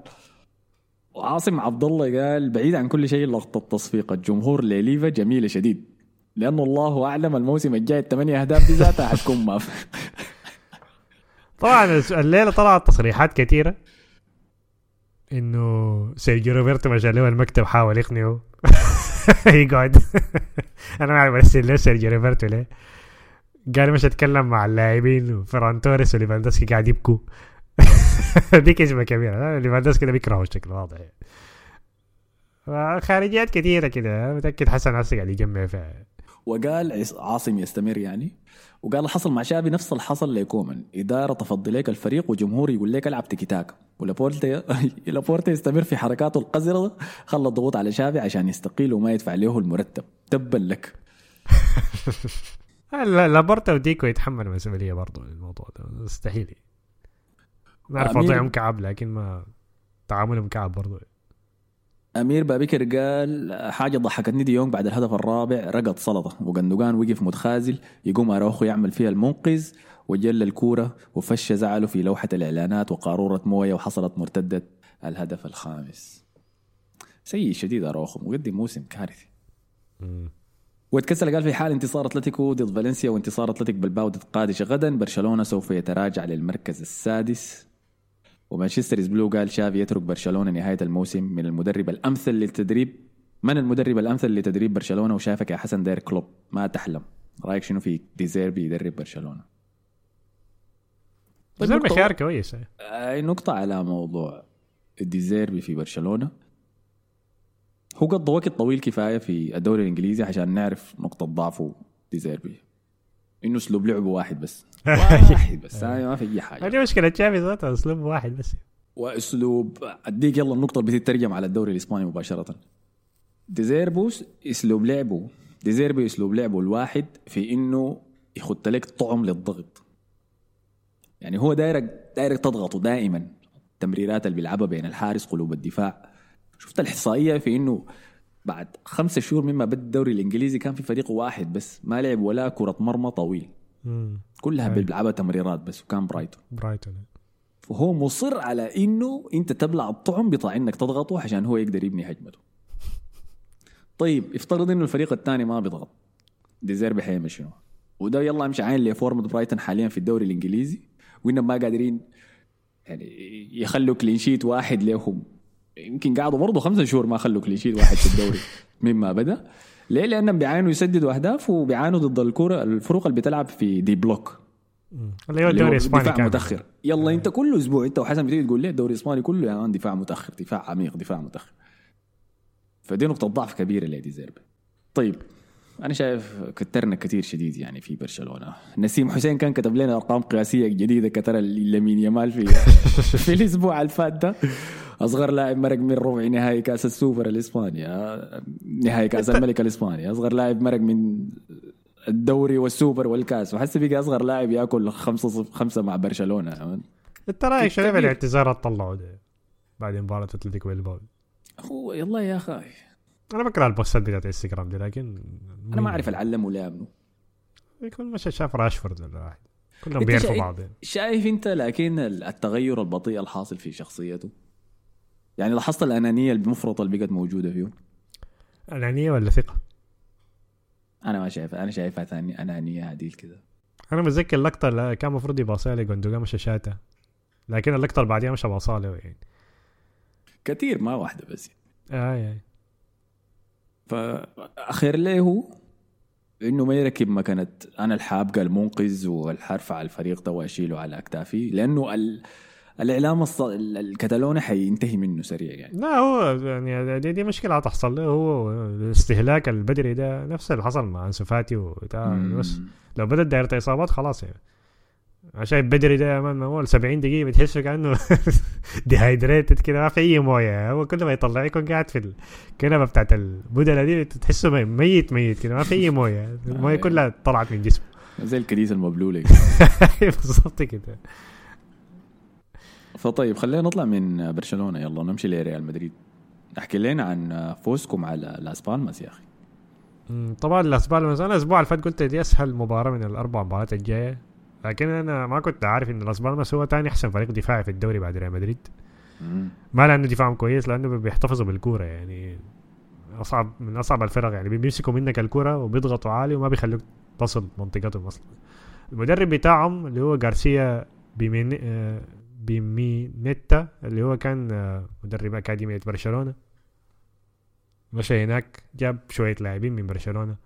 [SPEAKER 2] وعاصم عبد الله قال بعيد عن كل شيء لقطة تصفيق الجمهور لليفا جميلة شديد. لأنه الله أعلم الموسم الجاي الثمانية أهداف دي ذاتها حتكون ما
[SPEAKER 4] طبعا الليلة طلعت تصريحات كثيره إنه سيرجيو روبرتو مشى له المكتب حاول يقنعه. يقعد. أنا ما أعرف ارسل له سيرجيو روبرتو ليه. قال مش أتكلم مع اللاعبين. وفران توريس وليفاندوسكي قاعد يبكوا. دي كذبه كبيره ليفاندوسكي ده بيكرهه بشكل واضح. خارجيات كثيره كده. متأكد حسن حسه قاعد يجمع فيها
[SPEAKER 2] وقال عاصم يستمر يعني وقال حصل مع شافي نفس اللي حصل لكومان إدارة تفضي لك الفريق وجمهور يقول لك العب تيكي تاكا ولابورتا لابورتا يستمر في حركاته القذرة خلى الضغوط على شافي عشان يستقيل وما يدفع له المرتب. تبا لك.
[SPEAKER 4] لا لابورتا وديكو يتحملوا مسؤولية برضه الموضوع ده. مستحيل. نعرف
[SPEAKER 2] أمير-
[SPEAKER 4] وضعهم كعب لكن ما تعاملهم كعب برضه
[SPEAKER 2] أمير بابكر قال حاجة ضحكتني دي يوم بعد الهدف الرابع رقد سلطة. وقندوقان وقف متخاذل يقوم أراوخو يعمل فيها المنقذ وجل الكورة وفش زعله في لوحة الإعلانات وقارورة موية وحصلت مرتدة. الهدف الخامس. سيء شديد أراوخو مقدم موسم كارثي. واتكسل قال في حال انتصار أتلتيكو ضد فالنسيا وانتصار أتلتيك بلباو ضد قادش غدا برشلونة سوف يتراجع للمركز السادس. ومانشستر بلو قال شافي يترك برشلونة نهاية الموسم من المدرب الأمثل للتدريب. من المدرب الأمثل لتدريب برشلونة وشافك يا حسن داير كلوب؟ ما تحلم رأيك شنو في ديزيربي يدرب برشلونة؟ طيب نقطة-
[SPEAKER 4] خيار كويس.
[SPEAKER 2] آه، نقطة على موضوع ديزيربي في برشلونة. هو قضى وقت طويل كفاية في الدوري الإنجليزي عشان نعرف نقطة ضعفه ديزيربي. إنه أسلوب لعبه واحد بس. واحد. بس. هاي ما في أي حاجة.
[SPEAKER 4] هذه مشكلة. تشافي أسلوب واحد بس.
[SPEAKER 2] وأسلوب أديك يلا النقطة اللي بتترجم على الدوري الإسباني مباشرة. ديزيربي أسلوب لعبه. ديزيربي أسلوب لعبه الواحد في إنه يخط لك طعم للضغط. يعني هو دايرك دايرك تضغطه دائما. التمريرات اللي بيلعبها بين الحارس قلوب الدفاع. شفت الإحصائية في إنه بعد خمسة شهور مما بدأ الدوري الإنجليزي كان في فريق واحد بس ما لعب ولا كرة مرمى طويل.
[SPEAKER 4] مم.
[SPEAKER 2] كلها
[SPEAKER 4] أي.
[SPEAKER 2] بيلعبها تمريرات بس وكان برايتون.
[SPEAKER 4] برايتون.
[SPEAKER 2] فهو مصر على إنه أنت تبلع الطعم بطاع إنك تضغطه عشان هو يقدر يبني هجمته. طيب افترض إنه الفريق الثاني ما بيضغط. ديزيربي حيعمل شنو؟ وده يلا امشي عين لفورمة برايتون حاليا في الدوري الإنجليزي وإنهم ما قادرين يعني يخلوا clean sheet واحد لهم يمكن قعدوا برضه خمسة شهور ما خلوا clean sheet واحد في الدوري. مما بدأ. ليه؟ لأنهم بيعانوا يسددوا أهداف وبيعانوا ضد الكرة الفرق اللي بتلعب في deep
[SPEAKER 4] block. اللي هو الدوري الإسباني
[SPEAKER 2] دفاع
[SPEAKER 4] كامل
[SPEAKER 2] متأخر. يلا أنت كل أسبوع أنت وحسن بتيجي تقول لي الدوري الإسباني كله يا man دفاع متأخر دفاع عميق دفاع متأخر. فدي نقطة ضعف كبيرة لديزيربي. طيب. أنا شايف كترنا كثير شديد يعني في برشلونة. نسيم حسين كان كتب لنا أرقام قياسية جديدة كتر لامين يامال في في الأسبوع الفات ده. أصغر لاعب مرق من ربع نهائي كأس السوبر الإسباني آه، نهائي كأس الملك الإسباني. أصغر لاعب مرق من الدوري والسوبر والكأس. وحسه بقى أصغر لاعب يأكل خمسة صف خمسة مع برشلونة
[SPEAKER 4] انت رايك شنو في الاعتذار طلعوا ده بعد مباراة أتلتيكو بالباو
[SPEAKER 2] هو يلا يا أخي.
[SPEAKER 4] أنا بكره البوستات بتاعت انستغرام دي لكن
[SPEAKER 2] أنا ما أعرف العلم ولا منه
[SPEAKER 4] يكون مش شاف راشفورد ولا واحد كلهم بيعرفوا بعض. يعني.
[SPEAKER 2] شايف أنت لكن التغير البطيء الحاصل في شخصيته؟ يعني لاحظت الأنانية المفرطه اللي بقت موجودة فيه
[SPEAKER 4] أنانية ولا ثقة؟
[SPEAKER 2] أنا ما شايف أنا شايفها ثاني أنانية عديل كده.
[SPEAKER 4] أنا متذكر اللقطة اللي كان المفروض يباصيها لجوندوجان مش شاتا لكن اللقطة اللي بعديها مش باصاها له يعني.
[SPEAKER 2] كثير ما واحدة بس.
[SPEAKER 4] آه آه.
[SPEAKER 2] فاخير له هو؟ إنه ما يركب مكانه أنا الحابقه المنقذ والحرفع الفريق ده وأشيله على أكتافي لأنه ال... الإعلام الص... ال- الكتالوني حينتهي منه سريع يعني.
[SPEAKER 4] لا هو يعني دي, دي مشكلة هتحصل. له هو الاستهلاك البدري ده نفس اللي حصل مع أنسو فاتي. بس لو بدأت دايرة إصابات خلاص يعني. شايف بيدري ده يا man اول 70 دقيقة بتحسه كأنه dehydrated كده ما في أي موية. هو كل ما يطلع يكون قاعد في الكنبة بتاعت البدلة دي تحسه ميت ميت كده ما في أي موية. الموية
[SPEAKER 2] أيوة.
[SPEAKER 4] كلها طلعت من جسمه.
[SPEAKER 2] زي الكديسة المبلولة
[SPEAKER 4] بالظبط كده.
[SPEAKER 2] فطيب خلينا نطلع من برشلونة. يلا نمشي لريال مدريد. احكي لنا عن فوزكم على لاس بالماس يا
[SPEAKER 4] أخي. طبعا الأسبوع أنا الأسبوع اللي فات قلت دي أسهل مباراة من الأربع مباريات الجاية. لكن أنا ما كنت عارف إن لاس بالماس هو تاني أحسن فريق دفاعي في الدوري بعد ريال مدريد. ما لأنه دفاعهم كويس لأنه بيحتفظوا بالكورة يعني اصعب من أصعب الفرق يعني بيمسكوا منك الكورة وبيضغطوا عالي وما بيخلوك تصل منطقتهم أصلا. المدرب بتاعهم اللي هو غارسيا بيمين آه، بيمينيتا اللي هو كان آه، مدرب أكاديمية برشلونة. مشى هناك جاب شوية لاعبين من برشلونة.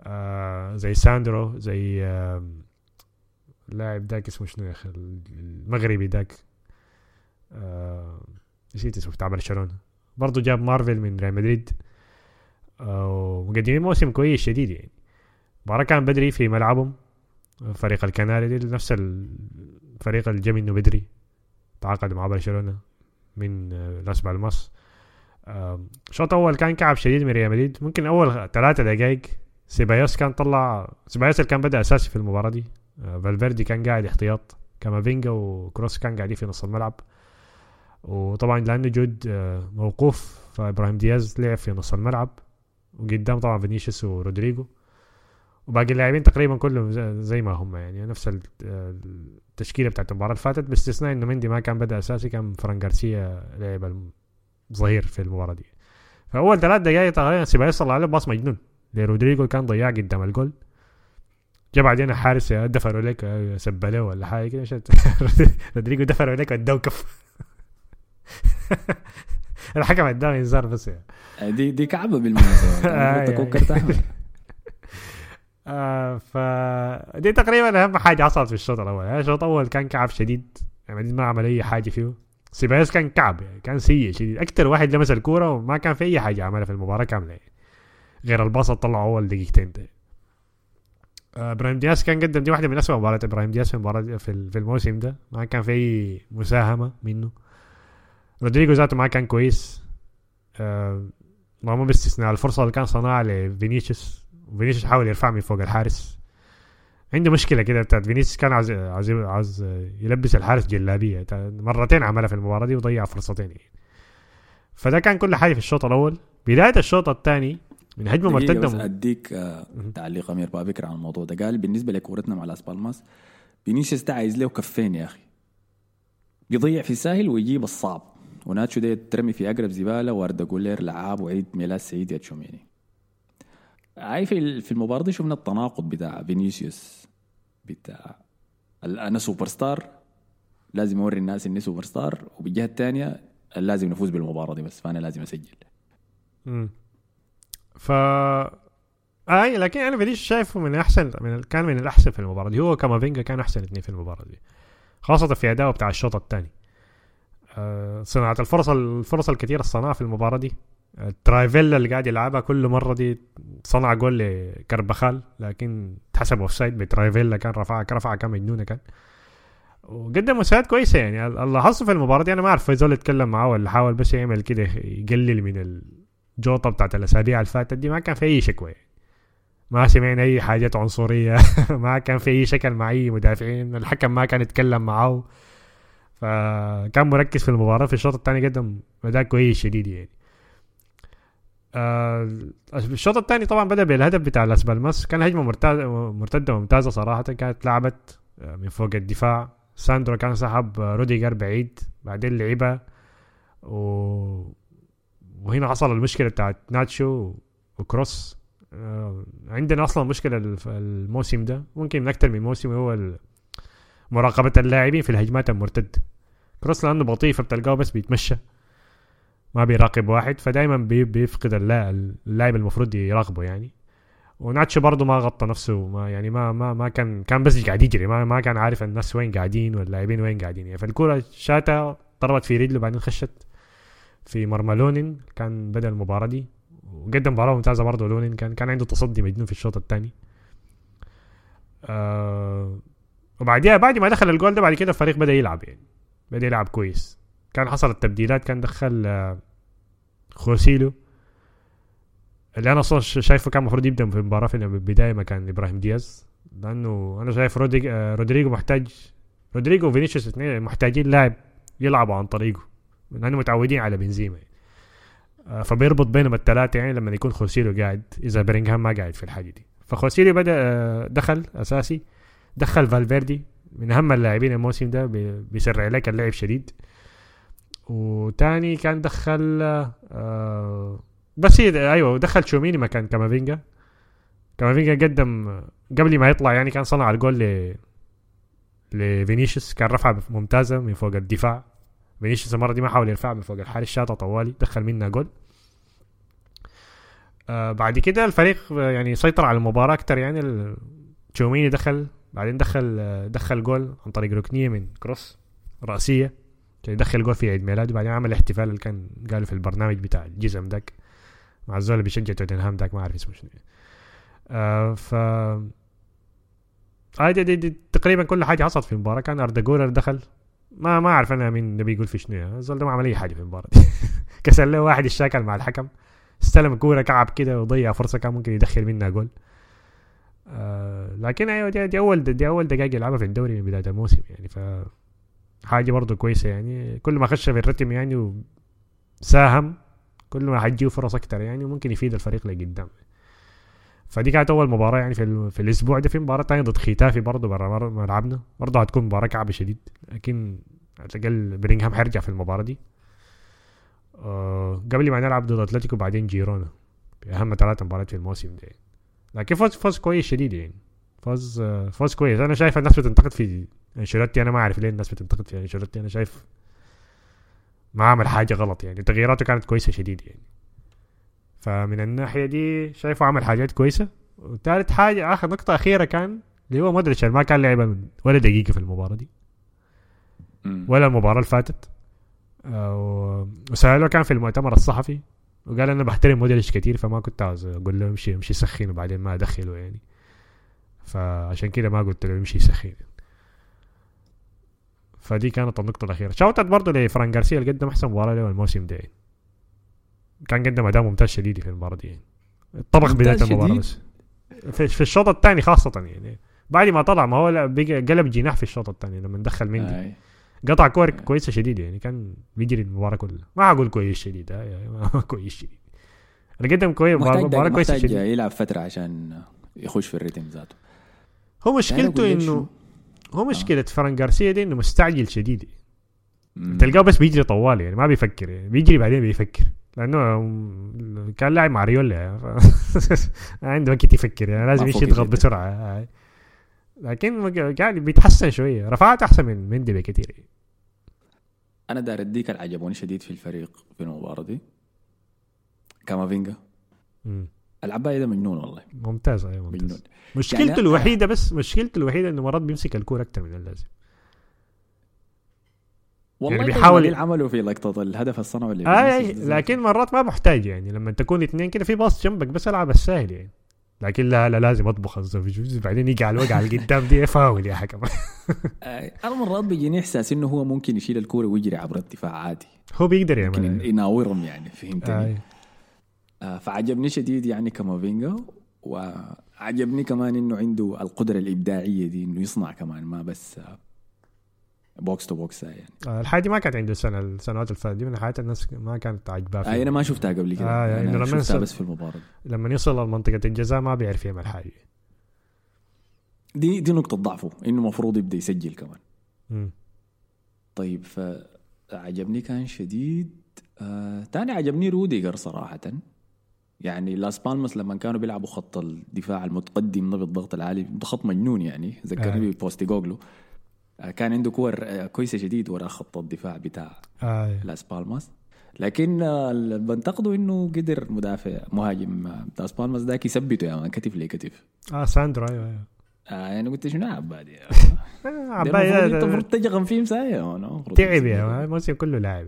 [SPEAKER 4] آه زي ساندرو زي اللاعب داك اسمه شنو يا أخي؟ المغربي داك. آه نسيت اسمه بتاع برشلونة. برضه جاب مارفل من ريال مدريد. آه ومقدمين موسم كويس شديد يعني. مباراة كان بدري في ملعبهم. فريق الكناري دي نفس الفريق اللي جا منه بدري. تعاقد مع برشلونة من آه، لاس بالماس. الشوط الأول كان كعب شديد من ريال مدريد. ممكن أول ثلاثة دقائق سيبايوس كان طلع سيبايوس اللي كان بدأ أساسي في المباراة دي. فالفيردي كان قاعد احتياط. كامافينجا وكروس كان قاعدين في نص الملعب. وطبعا لأنه جود آه، موقوف فإبراهيم دياز لعب في نص الملعب. وقدام طبعا فينيسيوس ورودريجو. وباقي اللاعبين تقريبا كلهم زي- ما هم يعني. نفس ال- التشكيلة بتاعت المباراة اللي فاتت. باستثناء انه مندي ما كان بدأ أساسي كان فران جارسيا لعب الظهير في المباراة دي. فأول ثلاث دقائق تقريبا سيبايوس طلع له باص مجنون. لرودريجو كان ضياع قدام الجول. جا بعدين الحارس دفروا لك سبله ولا حاجة كده رودريجو دفروا لك اداه كف الحكم اداه انذار بس يعني.
[SPEAKER 2] دي دي كعبة بالمناسبة
[SPEAKER 4] آه،
[SPEAKER 2] تكون
[SPEAKER 4] يعني.
[SPEAKER 2] كرت.
[SPEAKER 4] آه ف دي تقريبا أهم حاجة حصلت في الشوط الأول يعني الشوط الأول كان كعب شديد يعني ما عمل أي حاجة فيه سيبايوس كان كعب يعني كان سيء شديد أكثر واحد لمس الكورة وما كان في أي حاجة عملها في المباراة كاملة يعني. غير الباص طلعه أول دقيقتين ده آه، إبراهيم دياز كان قدم دي واحدة من اسوء مباريات إبراهيم دياز في المباراه في ال- في الموسم ده. ما كان في اي مساهمة منه. رودريجو ذاته ما كان كويس. آه ما باستثناء. الفرصة اللي كان صنعها لفينيسيوس. وفينيسيوس حاول يرفع من فوق الحارس. عنده مشكلة كده بتاعت فينيسيوس. كان عايز عايز عايز يلبس الحارس جلابية. مرتين عملها في المباراة دي وضيع فرصتين يعني. فده كان كل حاجة في الشوط الأول. بداية الشوط الثاني من هجمه مرتده
[SPEAKER 2] أديك آه،. تعليق أمير بابكر عن الموضوع ده. قال بالنسبة لكورتنا مع لاس بالماس فينيسيوس ده عايز له كفين يا أخي. بيضيع في السهل ويجيب الصعب. وناتشو ده ترمي في أقرب زبالة وأردا جولير لعاب وعيد ميلاد سعيد يا تشوميني. هاي في ال- في المباراة دي شفنا التناقض بتاع فينيسيوس بتاع أنا super star لازم أوري الناس إني super star وبالجهة الثانية لازم نفوز بالمباراة دي بس فأنا لازم
[SPEAKER 4] أسجل. ف اي لكن أنا فينيسيوس شايفه من أحسن من ال- كان من الأحسن في المباراة دي. هو كامافينجا كان أحسن اثنين في المباراة دي. خاصة في اداؤه بتاع الشوط الثاني. آه صناعة الفرص الفرص الكثيرة اللي صنعها في المباراة دي. ال trivela اللي قاعد يلعبها كل مرة دي صنع جول لكربخال لكن اتحسب offside ب trivela كان رفعها رفعها كان مجنونة كان. وقدم مساعدات كويسة يعني. اللي حصل في المباراة دي أنا ما أعرف في زول يتكلم معاه ولا حاول بس يعمل كده يقلل من الجوطة بتاعت الأسابيع اللي فاتت دي ما كان في أي شكوى. ما سمعنا أي حاجات عنصرية. ما كان في أي شكل مع اي مدافعين. الحكم ما كان يتكلم معاه فكان مركز في المباراة. في الشوط الثاني قدم أداء كويس شديد يعني. آه الشوط الثاني طبعا بدأ بالهدف بتاع لاس بالماس كان هجمة مرتده مرتدة ممتازه صراحة. كانت لعبت آه، من فوق الدفاع. ساندرو كان سحب روديجر بعيد. بعدين لعبها. و... وهنا حصل المشكلة بتاعت ناتشو وكروس. آه، عندنا أصلا مشكلة الموسم ده. ممكن من أكثر من موسم هو مراقبة اللاعبين في الهجمات المرتده كروس لأنه بطيء فبتلقاه بس بيتمشى ما بيراقب واحد فدائما بيفقد اللاعب المفروض يراقبه يعني. وناتشو برضه ما غطى نفسه ما يعني ما ما ما كان كان بس قاعد يجري ما, ما كان عارف الناس وين قاعدين واللاعبين وين قاعدين يعني. فالكوره شاتا ضربت في رجله بعدين خشت. في مرمى لونين كان بدأ المباراة دي. وقدم مباراة ممتازة برضه. لونين كان كان عنده تصدي مجنون في الشوط الثاني آه وبعديها بعد ما دخل الجول ده بعد كده الفريق بدأ يلعب يعني. بدأ يلعب كويس. كان حصل التبديلات كان دخل آه خوسيلو. اللي أنا أصلا شايفه كان المفروض يبدأ في المباراة في البدايه مكان إبراهيم دياز. لأنه أنا شايف آه رودريجو محتاج رودريجو وفينيسيوس اثنين محتاجين لاعب يلعبوا عن طريقه. لأنه متعودين على بنزيما. آه فبيربط بينهم الثلاثه يعني لما يكون خوسيلو قاعد إذا بيلينغهام ما قاعد في الحاجة دي. فخوسيلو بدأ آه دخل أساسي دخل فالفيردي من أهم اللاعبين الموسم ده بيسرع لك اللعب شديد. وتاني كان دخل آه بس أيوه دخل تشوميني مكان كامافينجا. كامافينجا قدم قبل ما يطلع يعني كان صنع الجول ل لفينيسيوس كان رفعه ممتازة من فوق الدفاع. فينيسيوس المرة دي ما حاول يرفعها من فوق. الحارس شاطه طوالي دخل منها جول. آه بعد كده الفريق يعني سيطر على المباراة أكثر يعني تشوميني دخل بعدين دخل دخل جول عن طريق ركنية من كروس رأسية. كان يدخل جول في عيد ميلاده بعدين عمل احتفال اللي كان قالوا في البرنامج بتاع الجزم داك. مع الزول اللي بيشجع توتنهام داك ما أعرف اسمه شنو. آه ف هاي دي, دي, دي تقريبا كل حاجة حصلت في المباراة. كان اردا جولر دخل. ما ما أعرف أنا مين نبي يقول في شنو. الزول ده ما عمل أي حاجة في المباراة. دي كسر له واحد اتشاكل مع الحكم استلم كورة كعب كده وضيع فرصة كان ممكن يدخل منها جول. آه لكن أيوه دي, دي أول دي أول دقائق يلعبها في الدوري من بداية الموسم يعني. ف حاجة برضه كويسة يعني. كل ما خش في الرتم يعني وساهم كل ما حتجيه فرص أكثر يعني وممكن يفيد الفريق لقدام. فدي كانت أول مباراة يعني في, في الأسبوع ده. في مباراة ثانية ضد ختافي برضه برا ملعبنا. برضه هتكون مباراة كعبه شديد. لكن على الاقل برينغهام حيرجع في المباراة دي. أه قبل ما نلعب ضد أتلتيكو بعدين جيرونا. أهم ثلاث مباريات في الموسم ده. لكن فوز فوز كويس شديد يعني. فوز فوز كويس. أنا شايف الناس بتنتقد في أنشيلوتي. أنا ما أعرف ليه الناس بتنتقد في أنشيلوتي. أنا شايف ما عمل حاجة غلط يعني. تغييراته كانت كويسة شديد يعني. فمن الناحية دي شايفه عمل حاجات كويسة. وثالث حاجة آخر نقطة أخيرة كان اللي هو مودريتش ما كان لعب ولا دقيقة في المباراة دي. ولا المباراة اللي فاتت. آه، وسألوه كان في المؤتمر الصحفي وقال أنا بحترم مودريتش كثير فما كنت عاوز أقول له امشي امشي سخن وبعدين ما ادخله يعني. فعشان كده ما قلت له يمشي يسخن فدي كانت النقطة الأخيرة. شوتت برضه لفران جارسيا اللي قدم أحسن مباراة له الموسم ده يعني. كان قدم أداء ممتاز شديد في المباراة دي يعني. طبخ بداية المباراة بس. في, في الشوط الثاني خاصة يعني. بعد ما طلع ما هو قلب جناح في الشوط الثاني لما دخل مندي. آه. قطع كور كويسة شديده يعني كان بيجري المباراة كلها. ما أقول كويس شديد ما كويس شديد. أنا قدم كويس
[SPEAKER 2] مباراة كويسة شديد. يلعب فترة عشان يخش في الريتم ذاته.
[SPEAKER 4] هو مشكلته انه هو آه. مشكلة آه. فران جارسيا دي إنه مستعجل شديد. تلقاه بس بيجري طوال يعني ما بيفكر يعني. بيجري بعدين بيفكر. لأنه كان لاعب مع ريولا. يعني عنده وقت يفكر يعني لازم يمشي يضغط بسرعة. لكن قاعد بيتحسن شوية. رفعات أحسن من مندي بكثير
[SPEAKER 2] أنا داير أديك اللي عجبوني شديد في الفريق في المباراة دي. كامافينجا. العباية ده مجنون والله.
[SPEAKER 4] ممتاز أيوه ممتاز. مجنون. مشكلته يعني الوحيدة بس مشكلته الوحيدة إنه مرات بيمسك الكورة أكثر من اللازم.
[SPEAKER 2] والله
[SPEAKER 4] يعني
[SPEAKER 2] يعني
[SPEAKER 4] بيحاول-
[SPEAKER 2] بيحاول عملوا في لقطة الهدف الصنع اللي
[SPEAKER 4] آه أي لكن مرات ما بحتاج يعني. لما تكون اثنين كده في pass جنبك بس العب السهل يعني. لكن لا لا لازم اطبخ الزول. بعدين يجي على الوقعه اللي قدام دي فاول يا حكم.
[SPEAKER 2] آه، أنا مرات بيجيني إحساس إنه هو ممكن يشيل الكورة ويجري عبر الدفاع عادي.
[SPEAKER 4] هو بيقدر
[SPEAKER 2] ممكن
[SPEAKER 4] يعمل
[SPEAKER 2] يناورهم يعني فهمتني؟
[SPEAKER 4] آه.
[SPEAKER 2] آه، فعجبني شديد يعني كامافينجا وعجبني كمان إنه عنده القدرة الإبداعية دي إنه يصنع كمان ما بس آه، box to box يعني.
[SPEAKER 4] آه الحاجة دي ما كانت عنده السنة السنوات اللي فاتت دي من حياة الناس ما كانت عاجباه
[SPEAKER 2] آه. أنا ما شفتها قبل كده.
[SPEAKER 4] آه، يعني
[SPEAKER 2] أنا
[SPEAKER 4] لما
[SPEAKER 2] شفتها بس في المباراة.
[SPEAKER 4] لما يوصل لمنطقة الجزاء ما بيعرف يعمل حاجة.
[SPEAKER 2] دي دي نقطة ضعفه إنه المفروض يبدأ يسجل كمان.
[SPEAKER 4] مم.
[SPEAKER 2] طيب فعجبني كان شديد. آه تاني عجبني روديجر صراحة. يعني لاس بالماس لما كانوا بيلعبوا خط الدفاع المتقدم ده بالضغط العالي ده خط مجنون يعني ذكرني
[SPEAKER 4] آه.
[SPEAKER 2] ببوستيغوغلو آه كان عنده كور آه كويسة شديد وراء خط الدفاع بتاع
[SPEAKER 4] آه.
[SPEAKER 2] لاس بالماس. لكن آه، بنتقده إنه قدر مدافع مهاجم آه، لاس بالماس. ذاك يثبته يا مان كتف لكتف
[SPEAKER 4] آه ساندرو أيوه أيوه.
[SPEAKER 2] آه يعني قلت شنو عبادي
[SPEAKER 4] آه، عباية أنت
[SPEAKER 2] المفروض تجغم فيهم سايا أنا المفروض
[SPEAKER 4] تعب. يا الموسم كله لاعب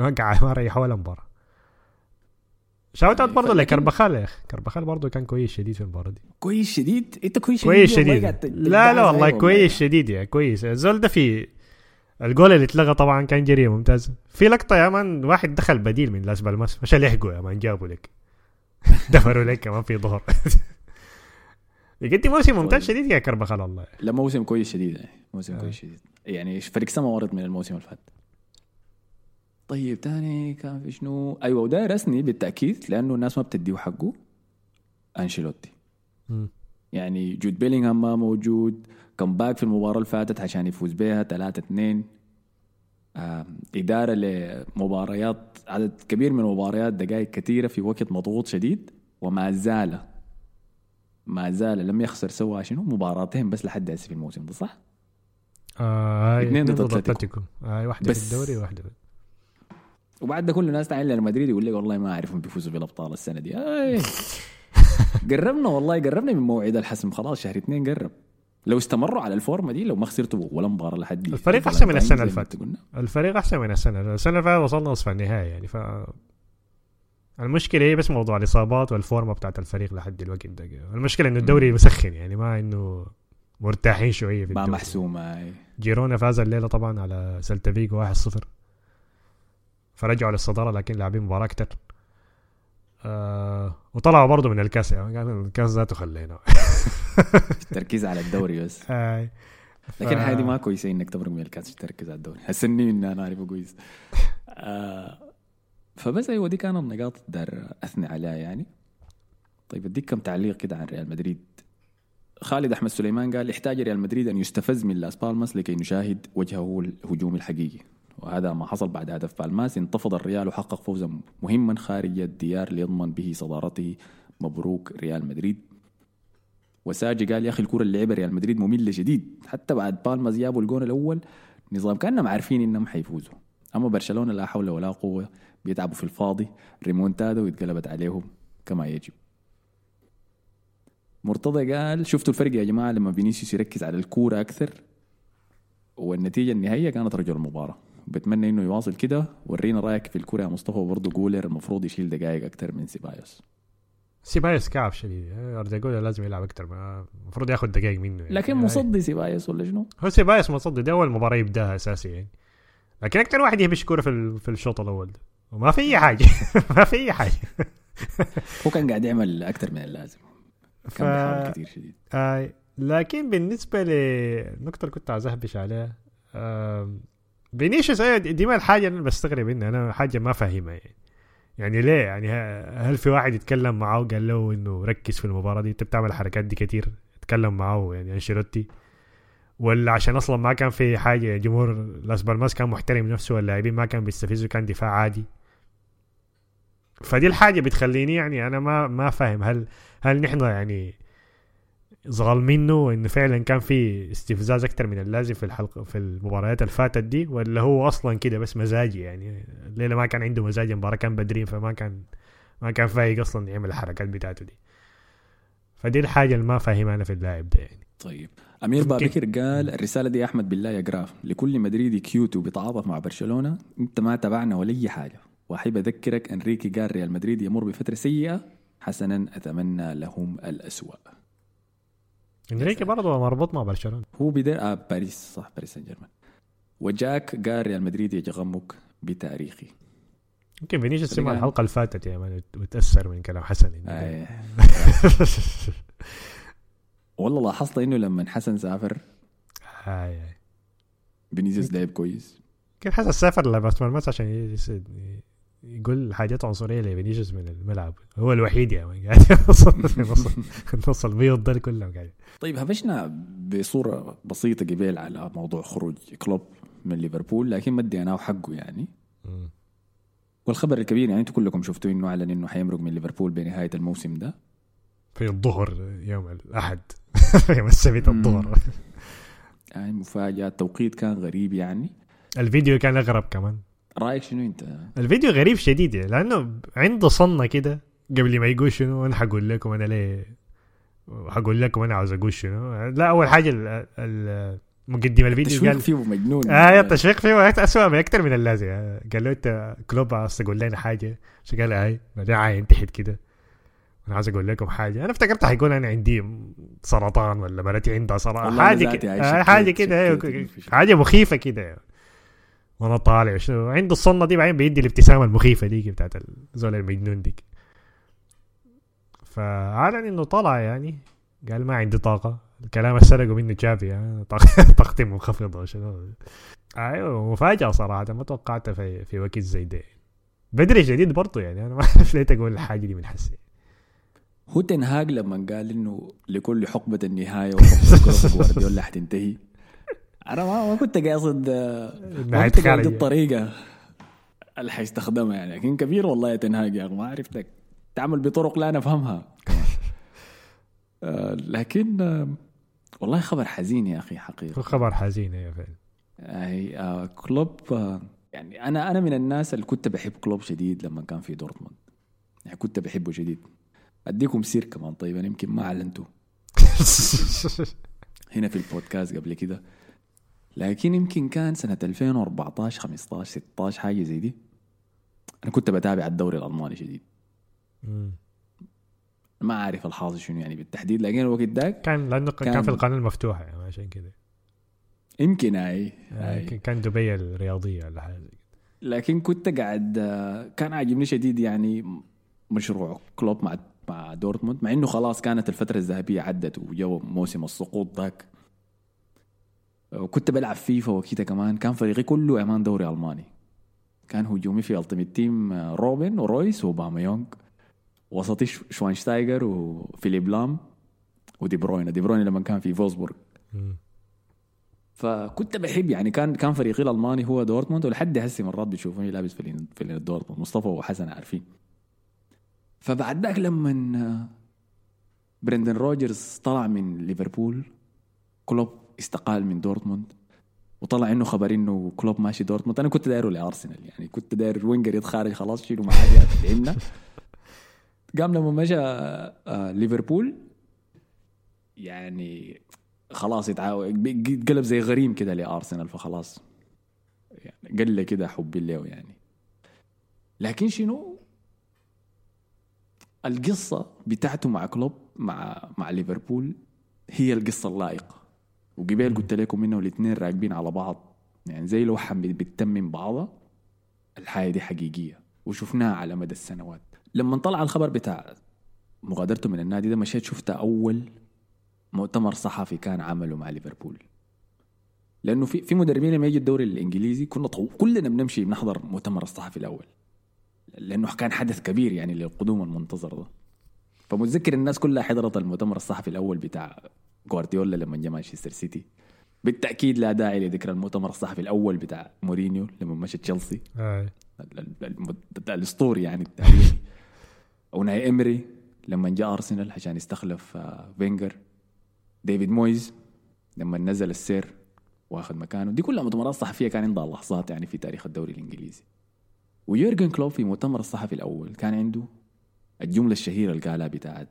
[SPEAKER 4] وقع ما ريح ولا مباراة. شاوت اوت برضه لكربخال يا أخي كربخال برضه كان كويس شديد في المباراه دي
[SPEAKER 2] كويس شديد؟ إنت كويس شديد
[SPEAKER 4] كويس شديد. لا لا والله كويس شديد يا كويس. الزول ده في الجول اللي اتلغى طبعا كان جريمه ممتاز. في لقطة يا مان واحد دخل بديل من لاس بالماس مش لحقه يا مان جابوا لك. دفروا لك كمان في ظهر. يقدم موسم ممتاز. شديد يا كربخال والله.
[SPEAKER 2] لا موسم كويس شديد يعني. موسم
[SPEAKER 4] آه.
[SPEAKER 2] كويس شديد. يعني فريق سما ورد من الموسم اللي فات. طيب تاني كان في شنو؟ أيوه وده رسني بالتأكيد لأنه الناس ما بتديه حقه.
[SPEAKER 4] أنشيلوتي.
[SPEAKER 2] يعني جود بيلينغهام ما موجود. comeback في المباراة اللي فاتت عشان يفوز بها 3 2 إدارة لمباريات عدد كبير من المباريات دقائق كثيرة في وقت مضغوط شديد وما زال ما زال لم يخسر سوى شنو؟ مباراتين بس لحد هسه في الموسم ده صح؟
[SPEAKER 4] آه هاي
[SPEAKER 2] اتنين ضد. أتلتيكو.
[SPEAKER 4] هاي واحدة
[SPEAKER 2] بس-
[SPEAKER 4] في الدوري وواحدة
[SPEAKER 2] وبعد ده كل الناس تعين ريال مدريد يقول لك والله ما أعرفهم بيفوزوا بالأبطال السنة دي. قربنا والله قربنا من موعد الحسم. خلاص شهر اثنين قرب. لو استمروا على الفورمة دي لو ما خسرتوا ولا مباراة لحد
[SPEAKER 4] الفريق أحسن من السنة
[SPEAKER 2] زي
[SPEAKER 4] اللي
[SPEAKER 2] ما
[SPEAKER 4] فاتت. الفريق أحسن من السنة. السنة اللي فاتت وصلنا نصف النهائي يعني ف المشكلة هي بس موضوع الإصابات والفورمة بتاعت الفريق لحد الوقت ده. المشكلة إنه الدوري مسخن يعني ما إنه مرتاحين شوية في
[SPEAKER 2] ما
[SPEAKER 4] الدوري.
[SPEAKER 2] محسومة. أي.
[SPEAKER 4] جيرونا فاز الليلة طبعا على سلتا فيجو 1-0 فرجعوا للصدارة لكن لاعبين مباراة أكثر آه وطلعوا برضه من الكاس يعني. الكاس ذاته خلينا.
[SPEAKER 2] التركيز على الدوري بس.
[SPEAKER 4] آه
[SPEAKER 2] لكن
[SPEAKER 4] ف-
[SPEAKER 2] هذه ما كويسه إنك تبرق من الكاس تركز على الدوري. حسني ان أنا أعرفه كويس. آه فبس أيوه دي كانت النقاط دار اثني عليها يعني. طيب أديك كم تعليق كده عن ريال مدريد. خالد أحمد سليمان قال احتاج ريال مدريد أن يستفز من لاس بالماس لكي نشاهد وجهه الهجومي الحقيقي. وهذا ما حصل بعد هدف بالماس. انتفض الريال وحقق فوزا مهما خارج الديار ليضمن به صدارته. مبروك ريال مدريد. وساجي قال يا أخي الكرة اللي لعبها ريال مدريد مملة شديد. حتى بعد بالماس جابوا الجون الأول. نظام كأنهم عارفين إنهم حيفوزوا. أما برشلونة لا حول ولا قوة بيتعبوا في الفاضي. ريمونتادا واتقلبت عليهم كما يجب. مرتضى قال شفتوا الفرق يا جماعة لما فينيسيوس يركز على الكورة أكثر؟ والنتيجة النهائية كانت رجل المباراة. بتمنى إنه يواصل كده. ورينا رأيك في الكورة يا مصطفى. وبرضه جولر المفروض يشيل دقائق أكثر من سيبايوس.
[SPEAKER 4] سيبايوس كعب شديد. أردا جولر لازم يلعب أكثر المفروض ياخذ دقائق منه يعني.
[SPEAKER 2] لكن
[SPEAKER 4] يعني
[SPEAKER 2] مصدي سيبايوس ولا شنو؟
[SPEAKER 4] هو سيبايوس مصدي. دي أول مباراة يبدأها أساسي يعني. لكن أكثر واحد يهبش كورة في ال- في الشوط الأول ده. وما في أي حاجة. ما في أي حاجة.
[SPEAKER 2] هو كان قاعد يعمل أكثر من اللازم.
[SPEAKER 4] ف...
[SPEAKER 2] كان بيحاول كثير شديد.
[SPEAKER 4] آه لكن بالنسبة للنقطه اللي كنت عايز أهبش عليها آه فينيسيوس أيوة دي ما الحاجة اللي أنا بستغرب منها أنا حاجة ما فاهمها يعني. يعني ليه؟ يعني هل في واحد يتكلم معاه وقال له إنه ركز في المباراة دي؟ أنت بتعمل الحركات دي كتير اتكلم معاه يعني أنشيلوتي. ولا عشان أصلا ما كان في حاجة جمهور لاس بالماس كان محترم نفسه واللاعبين ما كان بيستفزوا كان دفاع عادي. فدي الحاجة بتخليني يعني أنا ما ما فاهم هل هل نحن يعني ظالمينه انه فعلا كان في استفزاز أكثر من اللازم في الحلقة في المباريات اللي فاتت دي ولا هو أصلا كده بس مزاجي يعني. الليلة ما كان عنده مزاج المباراه كان بدرين فما كان ما كان فايق أصلا يعمل الحركات بتاعته دي. فدي الحاجة اللي ما فاهمها أنا في اللاعب ده يعني.
[SPEAKER 2] طيب.
[SPEAKER 4] أمير.
[SPEAKER 2] بابكر قال الرسالة دي يا أحمد بالله يقراها لكل مدريدي cute بيتعاطف مع برشلونة أنت ما تابعنا ولا أي حاجة. وأحب أذكرك أنريكي قال ريال مدريد يمر بفترة سيئة حسنا أتمنى لهم الأسوأ.
[SPEAKER 4] إنريكي برضه مربوط مع برشلونة.
[SPEAKER 2] هو بدا آه باريس صح باريس سان جيرمان وجاك قال ريال مدريد يجغمك بتاريخي.
[SPEAKER 4] يمكن فينيسيوس سمع الحلقة اللي فاتت يا man وتاثر من كلام حسن
[SPEAKER 2] آه. والله لاحظت إنه لما حسن سافر
[SPEAKER 4] هاي هاي
[SPEAKER 2] بنيزيوس لعب كويس.
[SPEAKER 4] كيف حسن سافر لبس مرمس عشان يقول حاجات عنصرية لفينيسيوس من الملعب. هو الوحيد مان قاعد يوصل نص البيض ده كلهم قاعد.
[SPEAKER 2] طيب هبشنا بصورة بسيطة قبل على موضوع خروج كلوب من ليفربول لكن ما اديناه حقه يعني. والخبر الكبير يعني أنتم كلكم شفتوا إنه أعلن إنه حيمرق من ليفربول بنهاية الموسم ده.
[SPEAKER 4] في الظهر يوم الأحد. يوم السبت الظهر.
[SPEAKER 2] يعني مفاجأة التوقيت كان غريب يعني.
[SPEAKER 4] الفيديو كان أغرب كمان.
[SPEAKER 2] رأيك شنو أنت؟
[SPEAKER 4] الفيديو غريب شديد يعني لأنه عنده صنة كده قبل ما يقول شنو أنا حقول لكم أنا ليه حقول لكم أنا عاوز أقول شنو. لا أول حاجة ال- ال- مقدم الفيديو
[SPEAKER 2] تشويق
[SPEAKER 4] قال
[SPEAKER 2] فيه مجنون.
[SPEAKER 4] آه التشويق فيه اسوء باكثر من اللازم آه، قال له أنت كلوب عاوز تقول لنا حاجة؟ شو قال هاي بعدين عاين تحت كده. أنا عاوز أقول لكم حاجة. أنا افتكرت حيقول أنا عندي سرطان ولا مرتي عندها سرطان.
[SPEAKER 2] حاجة
[SPEAKER 4] كده آه، حاجة كده
[SPEAKER 2] إنه
[SPEAKER 4] أيوة،
[SPEAKER 2] شيء.
[SPEAKER 4] حاجة مخيفة كده وأنا طالع. شنو؟ عنده الصنة دي بعدين بيدي الابتسامة المخيفة ديك بتاعت الزول المجنون ديك. فاعلن إنه طلع يعني. قال ما عندي طاقة. الكلام اللي سرقوا منه آه، طاق- طاقتي منخفضة شنو أيوه مفاجأة صراحة. ما توقعتها في في وقت زي ده. بدري شديد برضه يعني. أنا ما أعرف ليه تقول الحاجة دي من حسي.
[SPEAKER 2] هو تنهاج لما قال إنه لكل حقبة النهاية وحقبة جوارديولا حتنتهي أنا ما, ما كنت قاصد آه، ما كنت قاصد. الطريقة اللي حيستخدمها يعني. لكن كبير والله تنهاج يا أخي، ما عرفتك تعمل بطرق لا نفهمها. آه، لكن آه، والله خبر حزين يا أخي حقيقة.
[SPEAKER 4] هو خبر حزين يا فعلا
[SPEAKER 2] أي كلوب يعني أنا أنا من الناس اللي كنت بحب كلوب شديد لما كان في دورتموند. يعني كنت بحبه شديد. أديكم سر كمان طيب أنا يمكن ما اعلنته هنا في البودكاست قبل كده. لكن يمكن كان سنة 2014 15 16 حاجة زي دي أنا كنت بتابع الدوري الألماني شديد
[SPEAKER 4] مم.
[SPEAKER 2] ما عارف الحاصل شنو يعني بالتحديد لكن الوقت ذاك
[SPEAKER 4] كان لأنه كان,
[SPEAKER 2] كان-
[SPEAKER 4] في القناه المفتوحه يعني عشان كده
[SPEAKER 2] يمكن هاي
[SPEAKER 4] آه،
[SPEAKER 2] هاي.
[SPEAKER 4] كان دبي الرياضية ولا كده.
[SPEAKER 2] لكن كنت قاعد آه، كان عاجبني شديد يعني مشروع كلوب مع مع دورتموند مع إنه خلاص كانت الفترة الذهبية عدت وجو موسم السقوط ذاك وكنت بلعب فيفا وكده كمان. كان فريقي كله يا man دوري ألماني. كان هجومي في ultimate team آه، روبن ورويس وأوباميانغ وسطي ش- شوانشتايجر وفيليب لام ودي بروين دي بروين لما كان في فولسبورغ. فكنت بحب يعني كان كان فريقي الألماني هو دورتموند ولحد هسه مرات بتشوفوني لابس في في دورتموند. مصطفى وحسن عارفين. فبعد ذاك لما آه، برندن روجرز طلع من ليفربول. كلوب استقال من دورتموند وطلع إنه خبر إنه كلوب ماشي دورتموند. أنا كنت دايره لأرسنال يعني كنت داير فينجر يتخارج خلاص شيلوا معاه لعبنا. قام لما مشى آه، ليفربول يعني خلاص يتعاون قلب زي غريم كده لأرسنال فخلاص يعني قل كده حبي له يعني. لكن شنو؟ القصة بتاعته مع كلوب مع مع ليفربول هي القصة اللائقة. وقبل قلت لكم إنه الاثنين راكبين على بعض. يعني زي لوحة بتتمم بعضها الحاجة دي حقيقية وشفناها على مدى السنوات. لما طلع الخبر بتاع مغادرته من النادي ده مشيت شفته أول مؤتمر صحفي كان عمله مع ليفربول. لأنه في في مدربين لما يجي الدوري الإنجليزي كنا طو... كلنا بنمشي بنحضر مؤتمر الصحفي الأول. لأنه كان حدث كبير يعني للقدوم المنتظر ده. فمتذكر الناس كلها حضرت المؤتمر الصحفي الأول بتاع جوارديولا لما جاء مانشستر سيتي. بالتأكيد لا داعي لذكر المؤتمر الصحفي الأول بتاع مورينيو لما مشى تشيلسي. الأسطوري يعني التاريخي وأوناي إيمري لما جاء أرسنال عشان يستخلف آه، فينجر. ديفيد مويز لما نزل السير واخذ مكانه. دي كلها مؤتمرات صحفية كان عندها لحظات يعني في تاريخ الدوري الإنجليزي. ويورجن كلوب في مؤتمر الصحفي الأول كان عنده الجملة الشهيرة اللي قالها بتاعت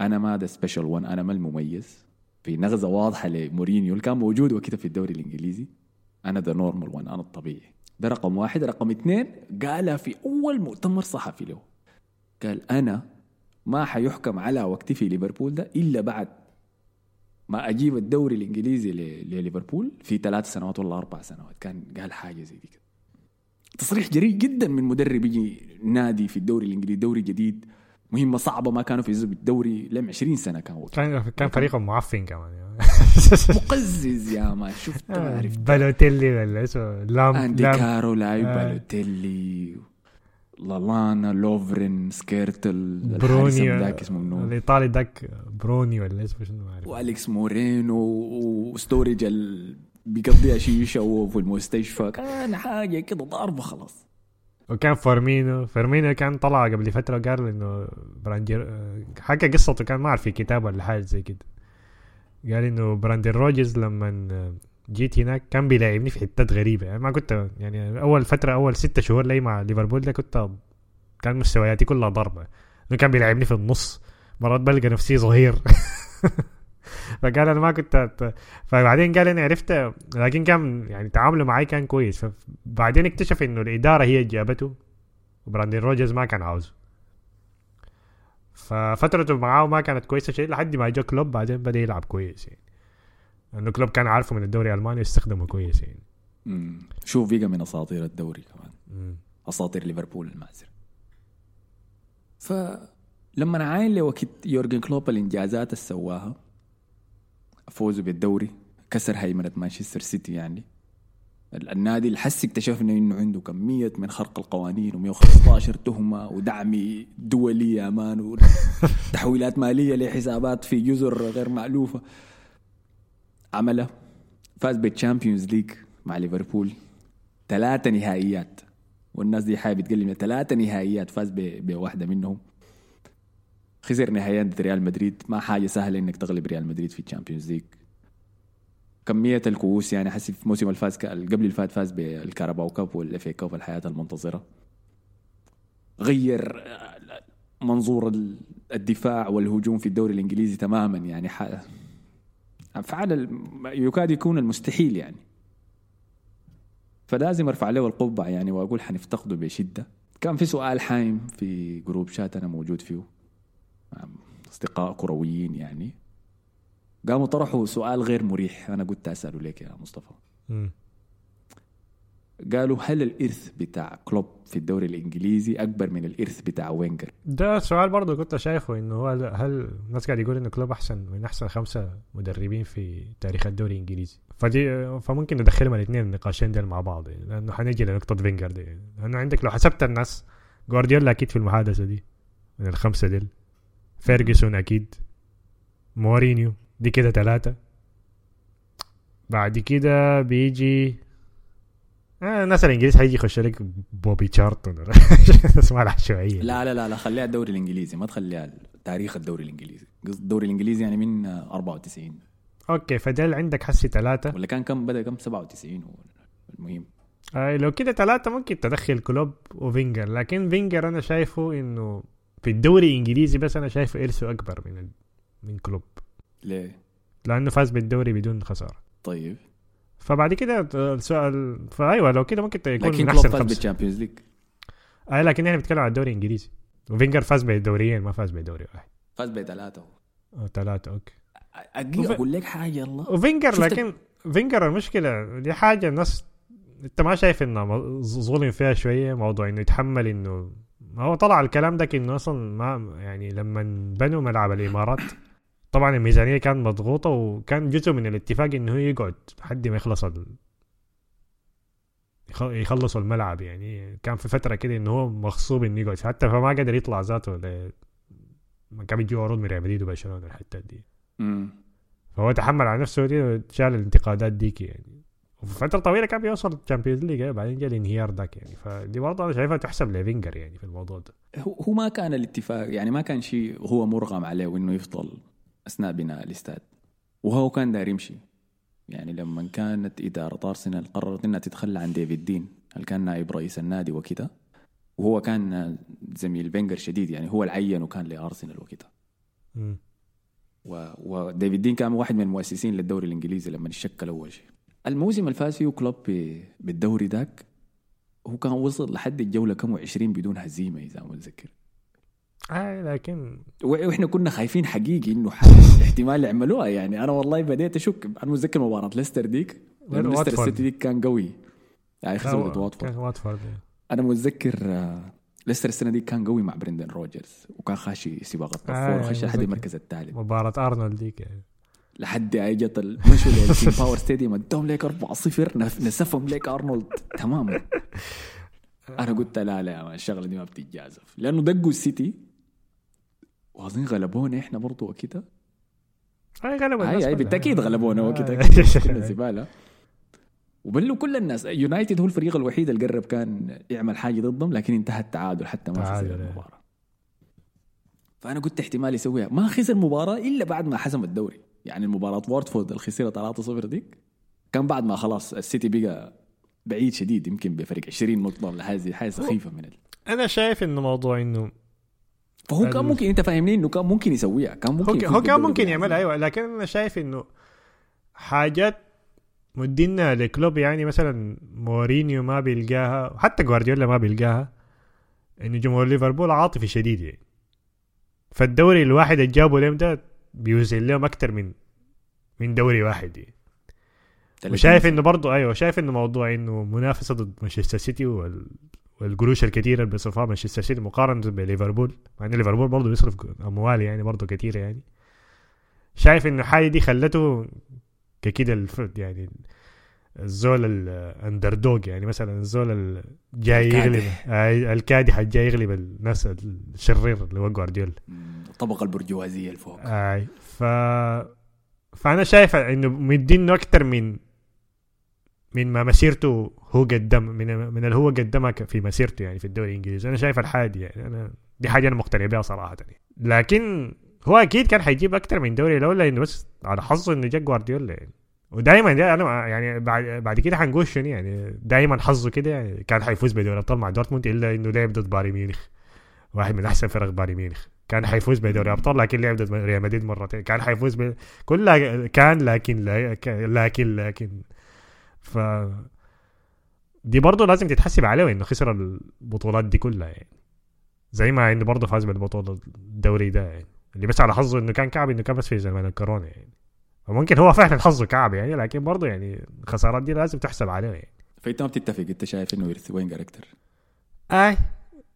[SPEAKER 2] أنا ما the special one أنا ما المميز. في نغزة واضحة لمورينيو اللي كان موجود وكده في الدوري الإنجليزي. أنا the normal one أنا الطبيعي. ده رقم واحد. رقم اثنين قالها في أول مؤتمر صحفي له. قال أنا ما حيحكم على وقتي في ليفربول ده إلا بعد ما أجيب الدوري الإنجليزي لليفربول في ثلاث سنوات ولا أربع سنوات. كان قال حاجة زي دي كده. تصريح جريء جدا من مدرب يجي نادي في الدوري الإنجليزي دوري جديد. مهمة صعبة ما كانوا فيزوا بالدوري لم 20 سنة كان وقت
[SPEAKER 4] كان كان فريقهم معفن كمان.
[SPEAKER 2] مقزز يا ما شفت ما عرفت.
[SPEAKER 4] بالوتيلي ولا اسمه؟ لام
[SPEAKER 2] أندي
[SPEAKER 4] لام
[SPEAKER 2] كارو لاعب
[SPEAKER 4] آه.
[SPEAKER 2] بالوتيلي لالانا لوفرين سكيرتل
[SPEAKER 4] بروني
[SPEAKER 2] ذاك اسمه منو؟
[SPEAKER 4] الإيطالي ذاك بروني ولا اسمه شنو ما أعرف.
[SPEAKER 2] والكس مورينو وستوريج ال... بيقضيها شيشة وهو في المستشفى. كان حاجة كده ضاربة خلاص.
[SPEAKER 4] وكان فيرمينو فيرمينو كان طلع قبل فترة قال إنه براندير حكى قصته كان ما أعرف في كتاب ولا حاجة زي كده. قال إنه براندن روجرز لما جيت هناك كان بيلاعبني في حتات غريبة. يعني ما كنت يعني أول فترة أول ستة شهور لي مع ليفربول ده كنت كان مستوياتي كلها ضربة. إنه كان بيلاعبني في النص مرات بلقى نفسي صغير. فقال أنا ما كنت. فبعدين قال أنا عرفت لكن كان يعني تعامله معي كان كويس فبعدين اكتشف إنه الإدارة هي جابته وبراندن روجرز ما كان عاوزه ففترته معاه ما كانت كويسة شيء لحد ما جا كلوب بعدين بدأ يلعب كويس يعني لأنه كلوب كان عارفه من الدوري الألماني ويستخدمه كويس يعني
[SPEAKER 2] مم. شوف بقى من أساطير الدوري كمان
[SPEAKER 4] مم.
[SPEAKER 2] أساطير ليفربول المعزر فلما نعاين لوقت يورجن كلوب الإنجازات اللي سواها فوزه بالدوري كسر هيمنة مانشستر سيتي يعني. النادي اللي حس اكتشفنا إنه عنده كمية من خرق القوانين و115 تهمة ودعم دولي يا man وتحويلات مالية لحسابات في جزر غير مألوفة. عمله فاز بال Champions League مع ليفربول. ثلاثة نهائيات والناس دي حاجة بتقلل ثلاثة نهائيات فاز ب- بواحدة منهم. خسر نهائيات ضد ريال مدريد. ما حاجة سهلة إنك تغلب ريال مدريد في ال Champions League كمية الكؤوس يعني حسي في موسم الفاز قبل الفات فاز بال Carabao Cup وال FA Cup الحياة المنتظرة. غير منظور ال- الدفاع والهجوم في الدوري الإنجليزي تماما يعني فعل يكاد يكون المستحيل يعني. فلازم أرفع له القبعة يعني وأقول حنفتقده بشدة. كان في سؤال حايم في group chat أنا موجود فيه. أصدقاء كرويين يعني. قاموا طرحوا سؤال غير مريح أنا قلت أسأله لك يا مصطفى.
[SPEAKER 4] مم.
[SPEAKER 2] قالوا هل الإرث بتاع كلوب في الدوري الإنجليزي أكبر من الإرث بتاع وينجر؟
[SPEAKER 4] ده سؤال برضه كنت شايفه إنه هو هل الناس قاعد يقول انه كلوب أحسن من أحسن خمسة مدربين في تاريخ الدوري الإنجليزي؟ فدي فممكن ندخلهم الاثنين النقاشين دول مع بعض يعني لأنه حنجي لنقطة فينجر دي. لأنه عندك لو حسبت الناس جوارديولا أكيد في المحادثة دي من الخمسة دول فيرجسون أكيد. مورينيو. دي كده ثلاثة بعد كده بيجي آه الناس الإنجليز حيجي يخش لك بوبي تشارتون اسمها العشوائيه
[SPEAKER 2] لا لا لا لا خليها الدوري الإنجليزي ما تخليها تاريخ الدوري الإنجليزي. قصد الدوري الإنجليزي يعني من 94
[SPEAKER 4] okay فدل عندك حسي ثلاثة
[SPEAKER 2] ولا كان كم؟ بدأ كم؟ 97 هو المهم.
[SPEAKER 4] آه لو كده ثلاثة ممكن تدخل كلوب وفينجر لكن فينجر أنا شايفه إنه في الدوري الإنجليزي بس أنا شايفه ارثه أكبر من ال... من كلوب.
[SPEAKER 2] ليه؟
[SPEAKER 4] لأنه فاز بالدوري بدون خسارة.
[SPEAKER 2] طيب.
[SPEAKER 4] فبعد كده السؤال فأيوة لو كده ممكن يكون
[SPEAKER 2] لكن
[SPEAKER 4] من
[SPEAKER 2] كلوب
[SPEAKER 4] أحسن
[SPEAKER 2] فاز
[SPEAKER 4] خمسة.
[SPEAKER 2] بال Champions League
[SPEAKER 4] آه لكن إحنا بنتكلم على الدوري الإنجليزي. وفينجر فاز بالدوريين ما فاز بدوري واحد.
[SPEAKER 2] فاز بثلاثة.
[SPEAKER 4] أو ثلاثة okay.
[SPEAKER 2] أجي
[SPEAKER 4] وف-
[SPEAKER 2] أقول لك حاجة يلا.
[SPEAKER 4] وفينجر لكن فينجر المشكلة دي حاجة الناس أنت ما شايف انه ظلم فيها شوية موضوع إنه يتحمل إنه هو طلع الكلام ده انه أصلا ما يعني لما بنوا ملعب الإمارات طبعا الميزانية كانت مضغوطة وكان جزء من الاتفاق إنه هو يقعد لحد ما يخلص ال... يخ- يخلصوا الملعب يعني. كان في فترة كده إنه هو مغصوب إنه يقعد حتى فما قدر يطلع ذاته ل... ما كان بيجوا عروض من ريال مدريد وبرشلونة الحتات دي. فهو تحمل على نفسه دي وشال الانتقادات ديك يعني. وفي فترة طويلة كان بيوصل ال Champions League بعدين جاء الانهيار ذاك يعني. فدي برضه أنا شايفها تحسب لفينجر يعني في الموضوع ده.
[SPEAKER 2] هو ما كان الاتفاق يعني ما كان شيء هو مرغم عليه وإنه يفضل أثناء بناء الاستاد. وهو كان داير يمشي. يعني لما كانت إدارة أرسنال قررت إنها تتخلى عن ديفيد دين اللي كان نائب رئيس النادي وكده وهو كان زميل فينجر شديد يعني هو العينو كان لأرسنال وكده. و... وديفيد دين كان واحد من المؤسسين للدوري الإنجليزي لما اتشكل أول شيء. الموسم اللي فاز فيه كلوب. بالدوري ذاك هو كان وصل لحد الجولة كم 20 بدون هزيمة إذا ما متذكر
[SPEAKER 4] آه لكن
[SPEAKER 2] وإحنا كنا خايفين حقيقي إنه احتمال يعملوها يعني أنا والله بديت أشك أنا متذكر مباراة ليستر ديك ليستر. السيتي ديك كان قوي يعني خسرت
[SPEAKER 4] كان
[SPEAKER 2] واتفورد
[SPEAKER 4] واتفورد
[SPEAKER 2] أنا متذكر آه، ليستر السنة دي كان قوي مع برندن روجرز وكان خاشي سباق الطفور
[SPEAKER 4] آه،
[SPEAKER 2] وخش لحد. المركز الثالث
[SPEAKER 4] مباراة أرنولد ديك يعني.
[SPEAKER 2] لحد أي جت ال- مشوا باور ستاديوم ادوهم ليك 4-0 نف- نسفهم ليك أرنولد. تماما أنا قلت لا لا الشغلة دي ما بتتجازف. لأنه دقوا السيتي واظن غلبونا إحنا برضو كده
[SPEAKER 4] اي غلبوا الناس
[SPEAKER 2] اي اي
[SPEAKER 4] كلها.
[SPEAKER 2] بالتأكيد غلبونا وقت. كنا زبالة. وبلوا كل الناس. يونايتد هو الفريق الوحيد اللي قرب كان يعمل حاجة ضدهم لكن انتهى التعادل حتى ما خسر
[SPEAKER 4] إيه.
[SPEAKER 2] المباراة. فأنا قلت احتمال يسويها. ما خسر مباراة إلا بعد ما حسم الدوري. يعني المباراة وورتفورد اللي خسرها 3-0 ديك كان بعد ما خلاص السيتي بقى بعيد شديد يمكن بفرق 20 نقطه ولا حاجة حاجة سخيفة من ال...
[SPEAKER 4] أنا شايف إنه موضوع إنه
[SPEAKER 2] فهو كان ممكن أنت فاهمني إنه كان ممكن يسويها كان ممكن
[SPEAKER 4] هو, كان ممكن. يعملها أيوه لكن أنا شايف إنه حاجات مدينا لكلوب يعني مثلا مورينيو ما بيلقاها حتى جوارديولا ما بيلقاها إنه جمهور ليفربول عاطفي شديد يعني فالدوري الواحد اللي جابه لهم ده بيوزن لهم أكثر من من دوري واحد يعني. وشايف إنه برضه أيوه شايف إنه موضوع إنه منافسة ضد مانشستر سيتي وال والقروش الكثيرة اللي بيصرفها مانشستر سيتي مقارنة بليفربول مع ان ليفربول برضه بيصرف أموال يعني برضه كثيرة يعني شايف إنه الحاجة دي خلته ككده الف... يعني الزول الاندردوج يعني مثلا الزول اللي جاي
[SPEAKER 2] الكادح.
[SPEAKER 4] يغلب آه، الكادح اللي جاي يغلب الناس الشرير اللي هو جوارديولا
[SPEAKER 2] الطبقة البرجوازية اللي فوق.
[SPEAKER 4] أي ف فأنا شايف إنه مدينه أكثر من من ما مسيرته هو قدم من من اللي هو قدمها في مسيرته يعني في الدوري الإنجليزي. أنا شايف الحاجة دي يعني أنا دي حاجة أنا مقتنع بها صراحة يعني. لكن هو أكيد كان حيجيب أكثر من دوري لولا إنه بس على حظه إنه جا جوارديولا يعني. ودائما ده أنا يعني بعد بعد كده حنقول شنو يعني. دائما حظه كده يعني كان حيفوز بدوري الابطال مع دورتموند إلا إنه لعب ضد بايرن ميونخ. واحد من أحسن فرق بايرن ميونخ. كان حيفوز بدوري ابطال لكن لعب ضد ريال مدريد مرتين. كان حيفوز ب... كلها كان لكن لكن لكن. ف دي برضه لازم تتحسب عليه إنه خسر البطولات دي كلها يعني. زي ما إنه برضه فاز بالبطولة الدوري ده يعني. اللي بس على حظه إنه كان كعب إنه كان بس في زمان الكورونا يعني. وممكن هو فعلا حظه كعب يعني لكن برضه يعني الخسارات دي لازم تحسب عليه يعني.
[SPEAKER 2] فانت ما بتتفق أنت شايف إنه يرث وينجر أكثر
[SPEAKER 4] اي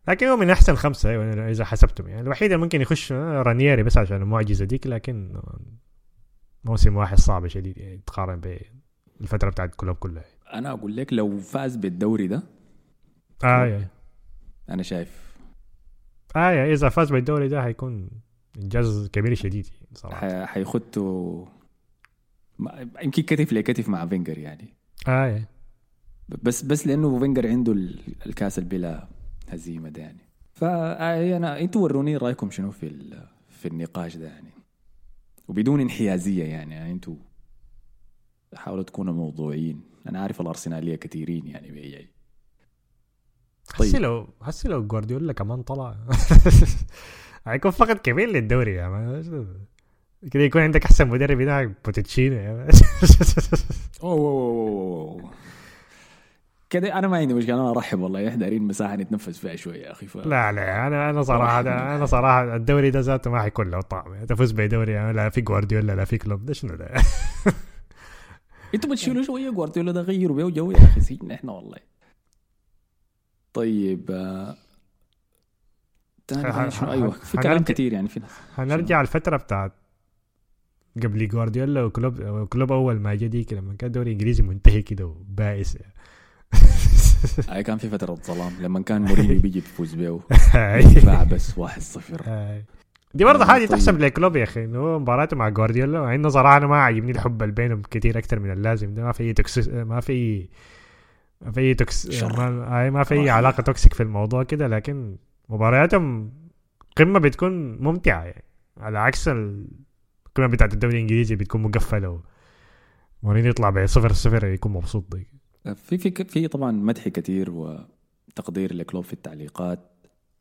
[SPEAKER 4] لكن هو من أحسن خمسة أيوة إذا حسبتم يعني الوحيد اللي ممكن يخش آه، رانييري بس عشان المعجزة ديك لكن آه، موسم واحد صعب شديد يعني تقارن بالفترة بتاعت كلوب كلها.
[SPEAKER 2] أنا أقول لك لو فاز بالدوري ده
[SPEAKER 4] اي
[SPEAKER 2] أنا شايف.
[SPEAKER 4] اي إذا فاز بالدوري ده هيكون إنجاز كبير شديد
[SPEAKER 2] صراحة. حيخطوا يمكن كتف لكتف مع فينجر يعني.
[SPEAKER 4] اي
[SPEAKER 2] بس بس لأنه فينجر عنده ال- الكاس اللي بلا هزيمه ده يعني فانا أنتوا وروني رأيكم شنو في ال- في النقاش ده يعني؟ وبدون انحيازية يعني, يعني أنتوا حاولوا تكونوا موضوعيين. أنا عارف الأرسنالية كثيرين يعني بيجي طيب.
[SPEAKER 4] هسي لو هسي لو جوارديولا كمان طلع. هيكون فقد كبير للدوري يا man كده يكون عندك أحسن مدرب هناك بوتشيتينو يا man
[SPEAKER 2] أوه أوه، أوه، أوه. كده أنا ما عندي مشكلة أنا أرحب والله إحنا دارين مساحة نتنفس فيها شوية يا أخي ف...
[SPEAKER 4] لا لا أنا أنا صراحة أنا صراحة الدوري ده ذاته ما حيكون له طعم. تفوز بدوري يعني لا في جوارديولا لا في كلوب ده شنو ده؟
[SPEAKER 2] أنتوا بتشيلوا شوية جوارديولا ده غيروا بيه جو يا أخي سجن إحنا والله. طيب آه، تاني شنو
[SPEAKER 4] أيوه
[SPEAKER 2] في كلام كتير يعني في ناس.
[SPEAKER 4] هنرجع الفترة بتاعت قبل جوارديولا وكلوب وكلوب أول ما جا ديك لما كان دوري إنجليزي منتهي كده وبائس.
[SPEAKER 2] هاي كان في فترة ظلام لما كان مورينيو بيجي بيفوز بيه. دفاع بس 1-0
[SPEAKER 4] هاي. دي برضه حاجة
[SPEAKER 2] طيب.
[SPEAKER 4] تحسب لكلوب يا أخي إنه مباراته مع جوارديولا مع إنه صراحة أنا ما عاجبني الحب اللي بينهم كثير أكثر من اللازم ده ما في أي توكس ما في ما في أي توكس. ما, ما في
[SPEAKER 2] أي.
[SPEAKER 4] علاقة toxic في الموضوع كده لكن مبارياتهم قمة بتكون ممتعة يعني على عكس القمة بتاعت الدوري الإنجليزي بتكون مقفلة مورينيو يطلع بصفر صفر يكون مبسوط دي.
[SPEAKER 2] في في في طبعا مدح كتير وتقدير لكلوب في التعليقات.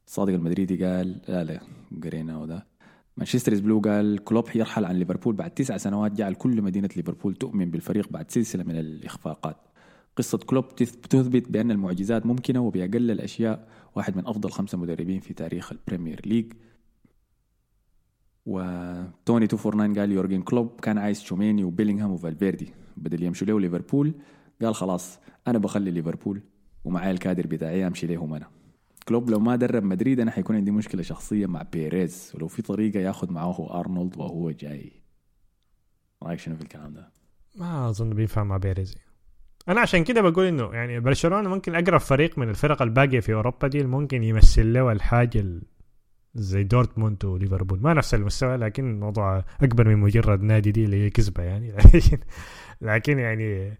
[SPEAKER 2] صادق المدريدي قال لا لا قرينا وده مانشستر بلو قال كلوب يرحل عن ليفربول بعد تسع سنوات جعل كل مدينة ليفربول تؤمن بالفريق بعد سلسلة من الإخفاقات. قصة كلوب تث- تثبت بأن المعجزات ممكنة وبأقل الأشياء واحد من أفضل خمسة مدربين في تاريخ ال Premier League. وتوني 249 قال يورجن كلوب كان عايز تشوميني وبيلينغهام وفالفيردي. بدل يمشوا له ليفربول قال خلاص أنا بخلي ليفربول ومعايا الكادر بتاعي أمشي ليهم أنا. كلوب لو ما درب مدريد أنا حيكون عندي مشكلة شخصية مع بيريز. ولو في طريقة ياخذ معاه أرنولد وهو جاي. رأيك شنو في الكلام ده؟
[SPEAKER 4] ما أظن بينفع مع بيريز. أنا عشان كده بقول إنه يعني برشلونة ممكن أقرب فريق من الفرق الباقية في أوروبا دي ممكن يمثل له الحاجة ال- زي دورتموند وليفربول. ما نفس المستوى لكن الموضوع أكبر من مجرد نادي دي اللي هي كذبة يعني. لكن يعني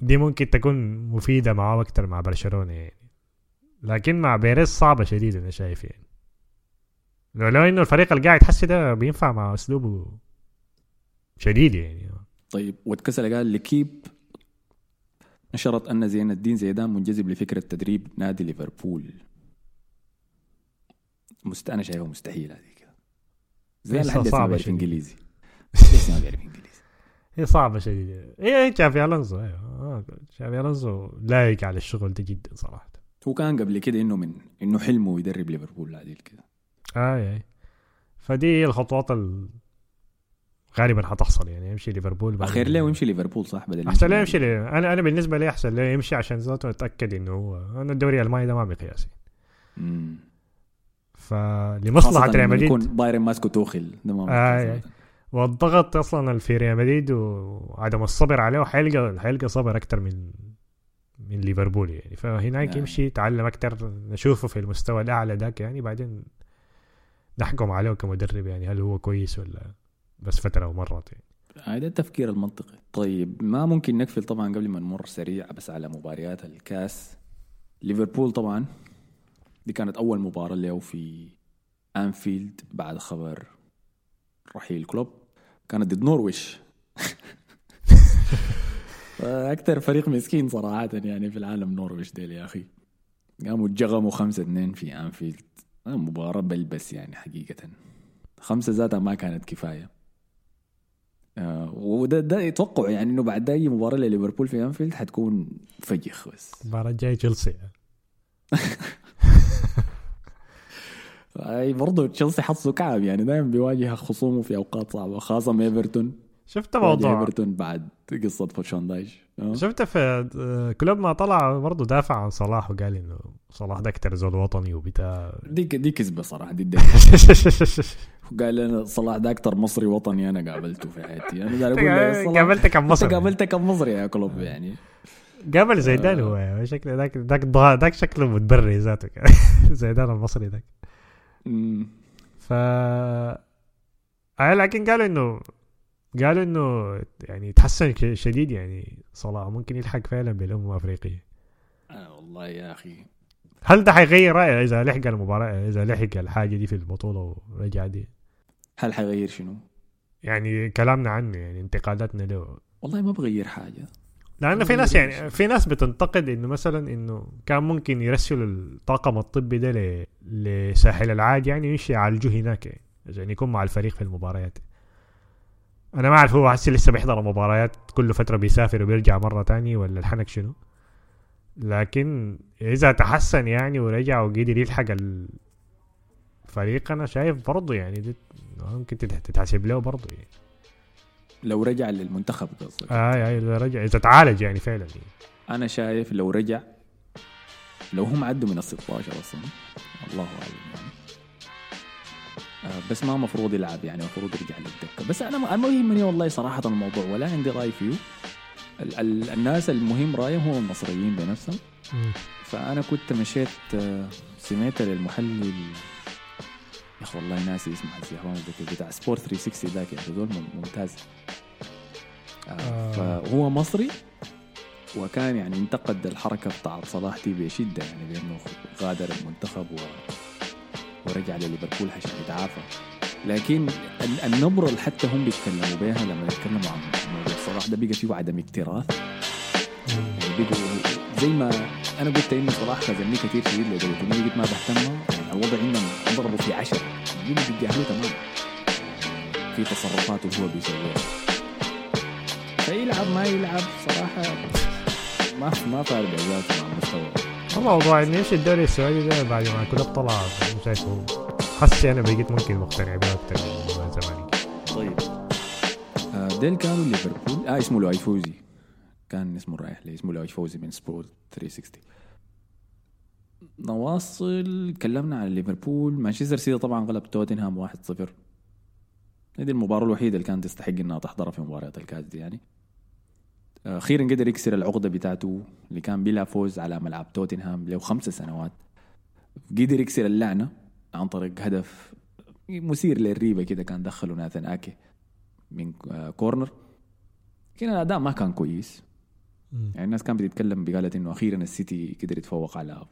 [SPEAKER 4] دي ممكن تكون مفيدة معاه أكتر مع برشلونة يعني. لكن مع بيريز صعبة شديد أنا شايف يعني. لو لو إنه الفريق اللي قاعد يحسي ده بينفع مع أسلوبه شديد يعني.
[SPEAKER 2] طيب واتكسل قال لكيب نشرت أن زين الدين زيدان منجذب لفكرة تدريب نادي ليفربول. مست... أنا شايفها مستحيل هذه كده. زي
[SPEAKER 4] لسه
[SPEAKER 2] لحد ما
[SPEAKER 4] صعبة
[SPEAKER 2] بيعرف
[SPEAKER 4] شديد.
[SPEAKER 2] إنجليزي. لسه ما بيعرف إنجليزي؟
[SPEAKER 4] هي صعبة شديدة. هي تشافي الونزو أيوه آه، تشافي الونزو لايق على الشغل ده جدا صراحة.
[SPEAKER 2] هو كان قبل كده إنه من إنه حلمه يدرب ليفربول عادل كده.
[SPEAKER 4] اي اي فدي هي الخطوات ال... غالبا حتحصل يعني يمشي ليفربول
[SPEAKER 2] أخير له يمشي ليفربول صح؟ بدل
[SPEAKER 4] أحسن
[SPEAKER 2] نادي.
[SPEAKER 4] يمشي لي. أنا أنا بالنسبة لي أحسن له يمشي عشان ذاته أتأكد إنه هو أنا الدوري الألماني ده ما بقياسي.
[SPEAKER 2] فلمصلحة
[SPEAKER 4] ريال مدريد.
[SPEAKER 2] يكون بايرن ماسكو توخل ده ما
[SPEAKER 4] آه، آه. والضغط أصلا في ريال مدريد وعدم الصبر عليه حيلقى حيلقى صبر أكتر من من ليفربول يعني. فهناك
[SPEAKER 2] نعم.
[SPEAKER 4] يمشي يتعلم أكتر نشوفه في المستوى الأعلى ذاك يعني بعدين نحكم عليه كمدرب يعني هل هو كويس ولا بس فترة ومرت يعني.
[SPEAKER 2] هذا التفكير المنطقي. طيب ما ممكن نقفل طبعا قبل ما نمر سريع بس على مباريات الكاس. ليفربول طبعا دي كانت أول مباراة له في أنفيلد بعد خبر رحيل كلوب. كانت ضد نورويش. أكثر فريق مسكين صراحة يعني في العالم نورويش ديل يا أخي. قاموا اتجغموا خمسة اتنين في أنفيلد. مباراة بلبس يعني حقيقة. خمسة ذاتها ما كانت كفاية. آه وده ده يتوقع يعني إنه بعد أي مباراة لليفربول في أنفيلد حتكون فجخ بس.
[SPEAKER 4] المباراة الجاية تشيلسي.
[SPEAKER 2] برضه تشيلسي حظه كعب يعني دائما بيواجه خصومه في أوقات صعبة خاصة إيفرتون.
[SPEAKER 4] شفت موضوع
[SPEAKER 2] إيفرتون بعد قصة فوتشاندايش آه.
[SPEAKER 4] شفت في آه، كلوب ما طلع برضه دافع عن صلاح وقال إنه صلاح ده أكتر زول وطني وبتاع.
[SPEAKER 2] دي دي كذبة صراحة دي الدنيا. قال أنا صلاح ده أكثر مصري وطني أنا قابلته في حياتي. أنا قاعد أقول له صلاح،
[SPEAKER 4] قابلت كم مصري
[SPEAKER 2] قابلت كم مصري يا كلوب يعني.
[SPEAKER 4] قابل زيدان هو شكله ذاك ذاك ذاك شكله متبري ذاته زيدان المصري ذاك. ف آه، لكن قالوا انه قالوا إنه يعني تحسن شديد يعني صلاح ممكن يلحق فعلا بالأمم الأفريقية.
[SPEAKER 2] آه والله يا أخي.
[SPEAKER 4] هل ده حيغير رأيه إذا لحق المباراة؟ إذا لحق الحاجة دي في البطولة ورجع دي؟
[SPEAKER 2] هل حيغير شنو؟
[SPEAKER 4] يعني كلامنا عنه يعني انتقاداتنا له.
[SPEAKER 2] والله ما بغير حاجة.
[SPEAKER 4] لأنه في ناس يعني في ناس بتنتقد إنه مثلا إنه كان ممكن يرسلوا الطاقم الطبي ده ل- لساحل العاج يعني يمشي يعالجوه هناك يعني عشان يكون مع الفريق في المباريات. أنا ما أعرف هو هسه لسه بيحضر المباريات كل فترة بيسافر وبيرجع مرة تاني ولا الحنك شنو. لكن إذا تحسن يعني ورجع وقدر يلحق الفريق أنا شايف برضه يعني ممكن تت- تتحسب له برضه يعني.
[SPEAKER 2] لو رجع للمنتخب قصدك.
[SPEAKER 4] آه آه إذا رجع إذا تعالج يعني فعلا.
[SPEAKER 2] أنا شايف لو رجع لو هم عدوا من ال 16 أصلا الله أعلم. يعني بس ما مفروض يلعب يعني مفروض يرجع للدكة. بس أنا ما يهمني والله صراحة الموضوع ولا عندي رأي فيه. ال- ال- الناس المهم رأيهم هم المصريين بنفسهم. فأنا كنت مشيت آه، سمعت للمحلل يا أخي والله ناسي اسمه الزهران الذكي بتاع سبورت 360 ذاك يا أخي زول ممتاز. آه
[SPEAKER 4] آه.
[SPEAKER 2] فهو مصري وكان يعني انتقد الحركة بتاعت صلاح دي بشده يعني بأنه غادر المنتخب و... ورجع لليفربول عشان يتعافى. لكن ال- النبرة اللي حتى هم بيتكلموا بيها لما يتكلموا عن موضوع صلاح ده بقى فيه عدم اكتراث. يعني بقوا زي ما أنا قلت إنه صلاح خذلني كثير شديد لدرجه اني قلت ما بهتم يعني الوضع عندهم اضربوا في عشرة. يجيبوا بيتجاهلوه تمام. في تصرفاته هو بيسويها. فيلعب ما يلعب صراحة ما ما فارق ذاته مع المستوى
[SPEAKER 4] الموضوع إنه إيش الدوري السعودي ده بعد ما كلوب طلع مش شايفه حسي أنا بقيت ممكن مقتنع به أكثر من زمان.
[SPEAKER 2] طيب. آه، ديل كانوا ليفربول. آه اسمه لؤي فوزي. كان اسمه رايح لي اسمه لؤي فوزي من سبورت 360 نواصل تكلمنا عن ليفربول. مانشستر سيتي طبعا غلب توتنهام 1-0 هذه المباراة الوحيدة اللي كانت تستحق إنها تحضرها في مباريات الكاس دي يعني. أخيرا قدر يكسر العقدة بتاعته اللي كان بلا فوز على ملعب توتنهام له خمسة سنوات. قدر يكسر اللعنة عن طريق هدف مثير للريبة كده كان دخله ناثن آكي من آه، كورنر. لكن الأداء ما كان كويس. يعني الناس كانت بتتكلم بقالت إنه أخيرا السيتي قدر يتفوق على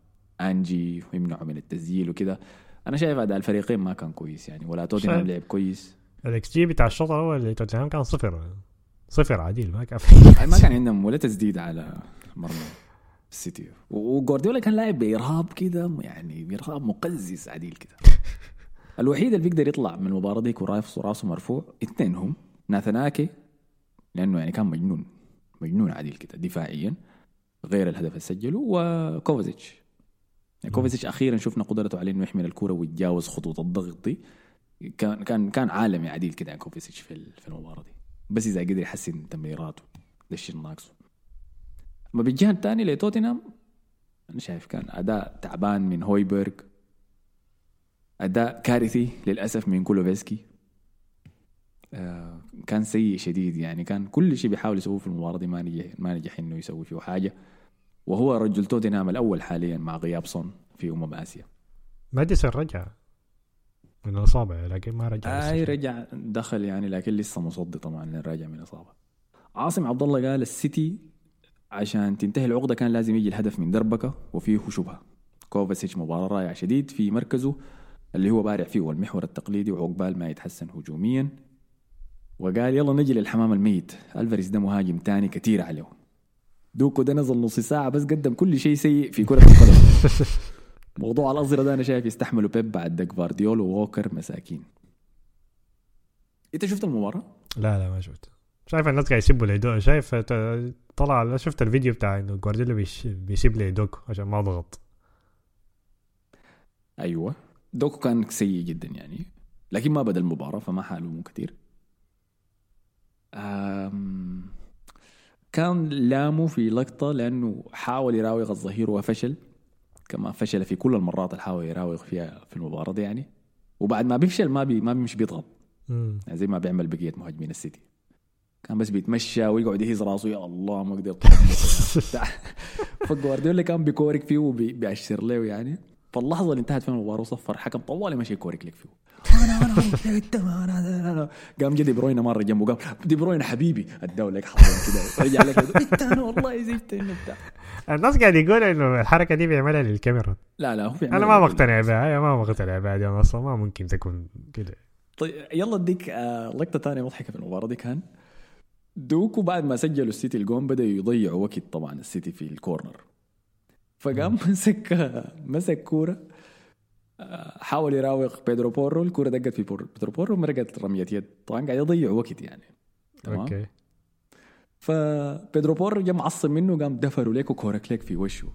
[SPEAKER 2] أنجي ويمنعه من التسجيل وكده. أنا شايف أداء الفريقين ما كان كويس يعني ولا توتنهام. لعب كويس.
[SPEAKER 4] الإكس جي بتاع الشوط الأول اللي توتنهام كان صفر. صفر عديل ما كان
[SPEAKER 2] يعني ما كان عندهم ولا تسديد على مرمى السيتي. وجوارديولا كان لاعب بإرهاب كده يعني بإرهاب مقزز عديل كده. الوحيد اللي بيقدر يطلع من المباراة دي وراسه راسه مرفوع اثنين هم ناثان أكي لأنه يعني كان مجنون. مجنون عديل كده دفاعيا غير الهدف اللي سجله وكوفاسيتش. يعني كوفازيتش أخيرا شفنا قدرته على إنه يحمل الكرة ويتجاوز خطوط الضغط. دي كان كان كان عالمي عديل كده عن كوفازيتش في في المباراة دي. بس إذا قدر يحسن تمريراته ده الشيء الناقصه أما بالجهة الثانية لتوتنهام أنا شايف كان أداء تعبان من هويبرغ. أداء كارثي للأسف من كولوفسكي. آه كان سيء شديد يعني. كان كل شيء بيحاول يسويه في المباراة دي ما نجح ما نجح إنه يسوي فيه حاجة. وهو رجل توتنهام الأول حاليا مع غياب صن في أمم آسيا.
[SPEAKER 4] ماديسون رجع من الإصابة لكن ما رجع
[SPEAKER 2] أي
[SPEAKER 4] لسه.
[SPEAKER 2] رجع دخل يعني لكن لسه مصدي طبعا راجع من اصابه عاصم عبد الله قال السيتي عشان تنتهي العقدة كان لازم يجي الهدف من دربكة وفيه شبهه كوفاسيتش مباراة رائعة شديد في مركزه اللي هو بارع فيه والمحور التقليدي وعقبال ما يتحسن هجوميا. وقال يلا نجي للحمام الميت. الفاريز ده مهاجم تاني كتير عليه دوكو ده نزل نص ساعة بس قدم كل شيء سيء في كرة القدم. موضوع الأزرق ده أنا شايف يستحملوا بيب بعد دك فارديول ووكر مساكين. أنت شفت المباراة؟
[SPEAKER 4] لا لا ما شفت شايف الناس قاعد يسبوا لي دوكو شايف طلع شفت الفيديو بتاع إنه جوارديولا بيش- بيسب لي دوكو عشان ما ضغط.
[SPEAKER 2] أيوة. دوكو كان سيء جدا يعني. لكن ما بدأ المباراة فما حألومه كثير كان لامه في لقطة لأنه حاول يراوغ الظهير وفشل كما فشل في كل المرات اللي حاول يراوغ فيها في المباراة دي يعني. وبعد ما بيفشل ما بي ما بيمشي بيضغط. يعني زي ما بيعمل بقية مهاجمين السيتي. كان بس بيتمشى ويقعد يهز راسه يا الله ما قدرت فجوارديولا كان بيكورك فيه وبيأشر له يعني. فاللحظه اللي انتهت فيها المباراة وصفر حكم طوالي ماشي يكورك لك فيه. أنا أنا قام جا دي بروين مرة جنبه قام دي بروين حبيبي أداه لك حضن كده رجع لك. انت أنا والله شفت
[SPEAKER 4] الناس قاعد يقولوا إنه الحركة دي بيعملها للكاميرا.
[SPEAKER 2] لا لا هو
[SPEAKER 4] أنا ما مقتنع بها ما مقتنع بها دي أصلا ما ممكن تكون كده.
[SPEAKER 2] طيب يلا اديك آه، لقطة ثانية مضحكة في المباراة دي كان. دوكو بعد ما سجلوا السيتي الجون بدأ يضيعوا وقت طبعا السيتي في ال corner. فقام مسك مسك كورة آه، حاول يراوغ بيدرو بورو الكورة دقت في بيدرو بورو مرقت رمية يد. طبعا قاعد يضيع وقت يعني. تمام؟
[SPEAKER 4] أوكي.
[SPEAKER 2] فبيدرو بورو جا معصب منه قام دفروا ليك وكورك ليك في وشه.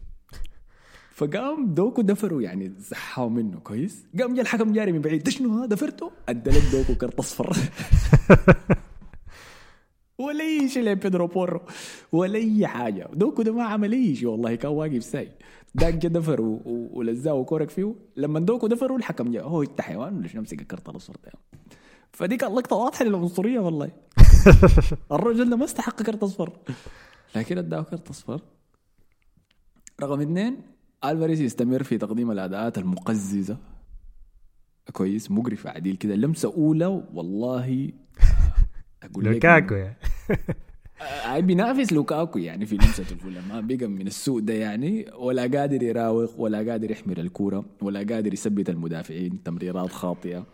[SPEAKER 2] فقام دوكو دفروا يعني زحوا منه. كويس؟ قام جا الحكم جاري من بعيد. شنو هذا دفرته أدى لك دوكو كرت أصفر. ولا اي شيء لبيدرو بورو ولا اي حاجة. دوكو ده ما عمل اي شيء والله كان واقف ساي. داك جا دفر ولزاه كورك فيه. لما دوكو دفروا الحكم جا هو أنت حيوان ولا شنو؟ امسك الكرت الاصفر ده فدي كانت لقطه واضحة للعنصرية والله. الرجل ده ما استحق كرت أصفر. لكن أداه كرت أصفر. رقم اثنين ألفاريز يستمر في تقديم الأداءات المقززة. كويس مقرفه عديل كده. لمسة أولى والله. أقول لك
[SPEAKER 4] لوكاكو يعني.
[SPEAKER 2] بينافس لوكاكو يعني في لمسة الفولة ما بقى من السوء ده يعني. ولا قادر يراوغ ولا قادر يحمل الكورة ولا قادر يثبت المدافعين تمريرات خاطئة.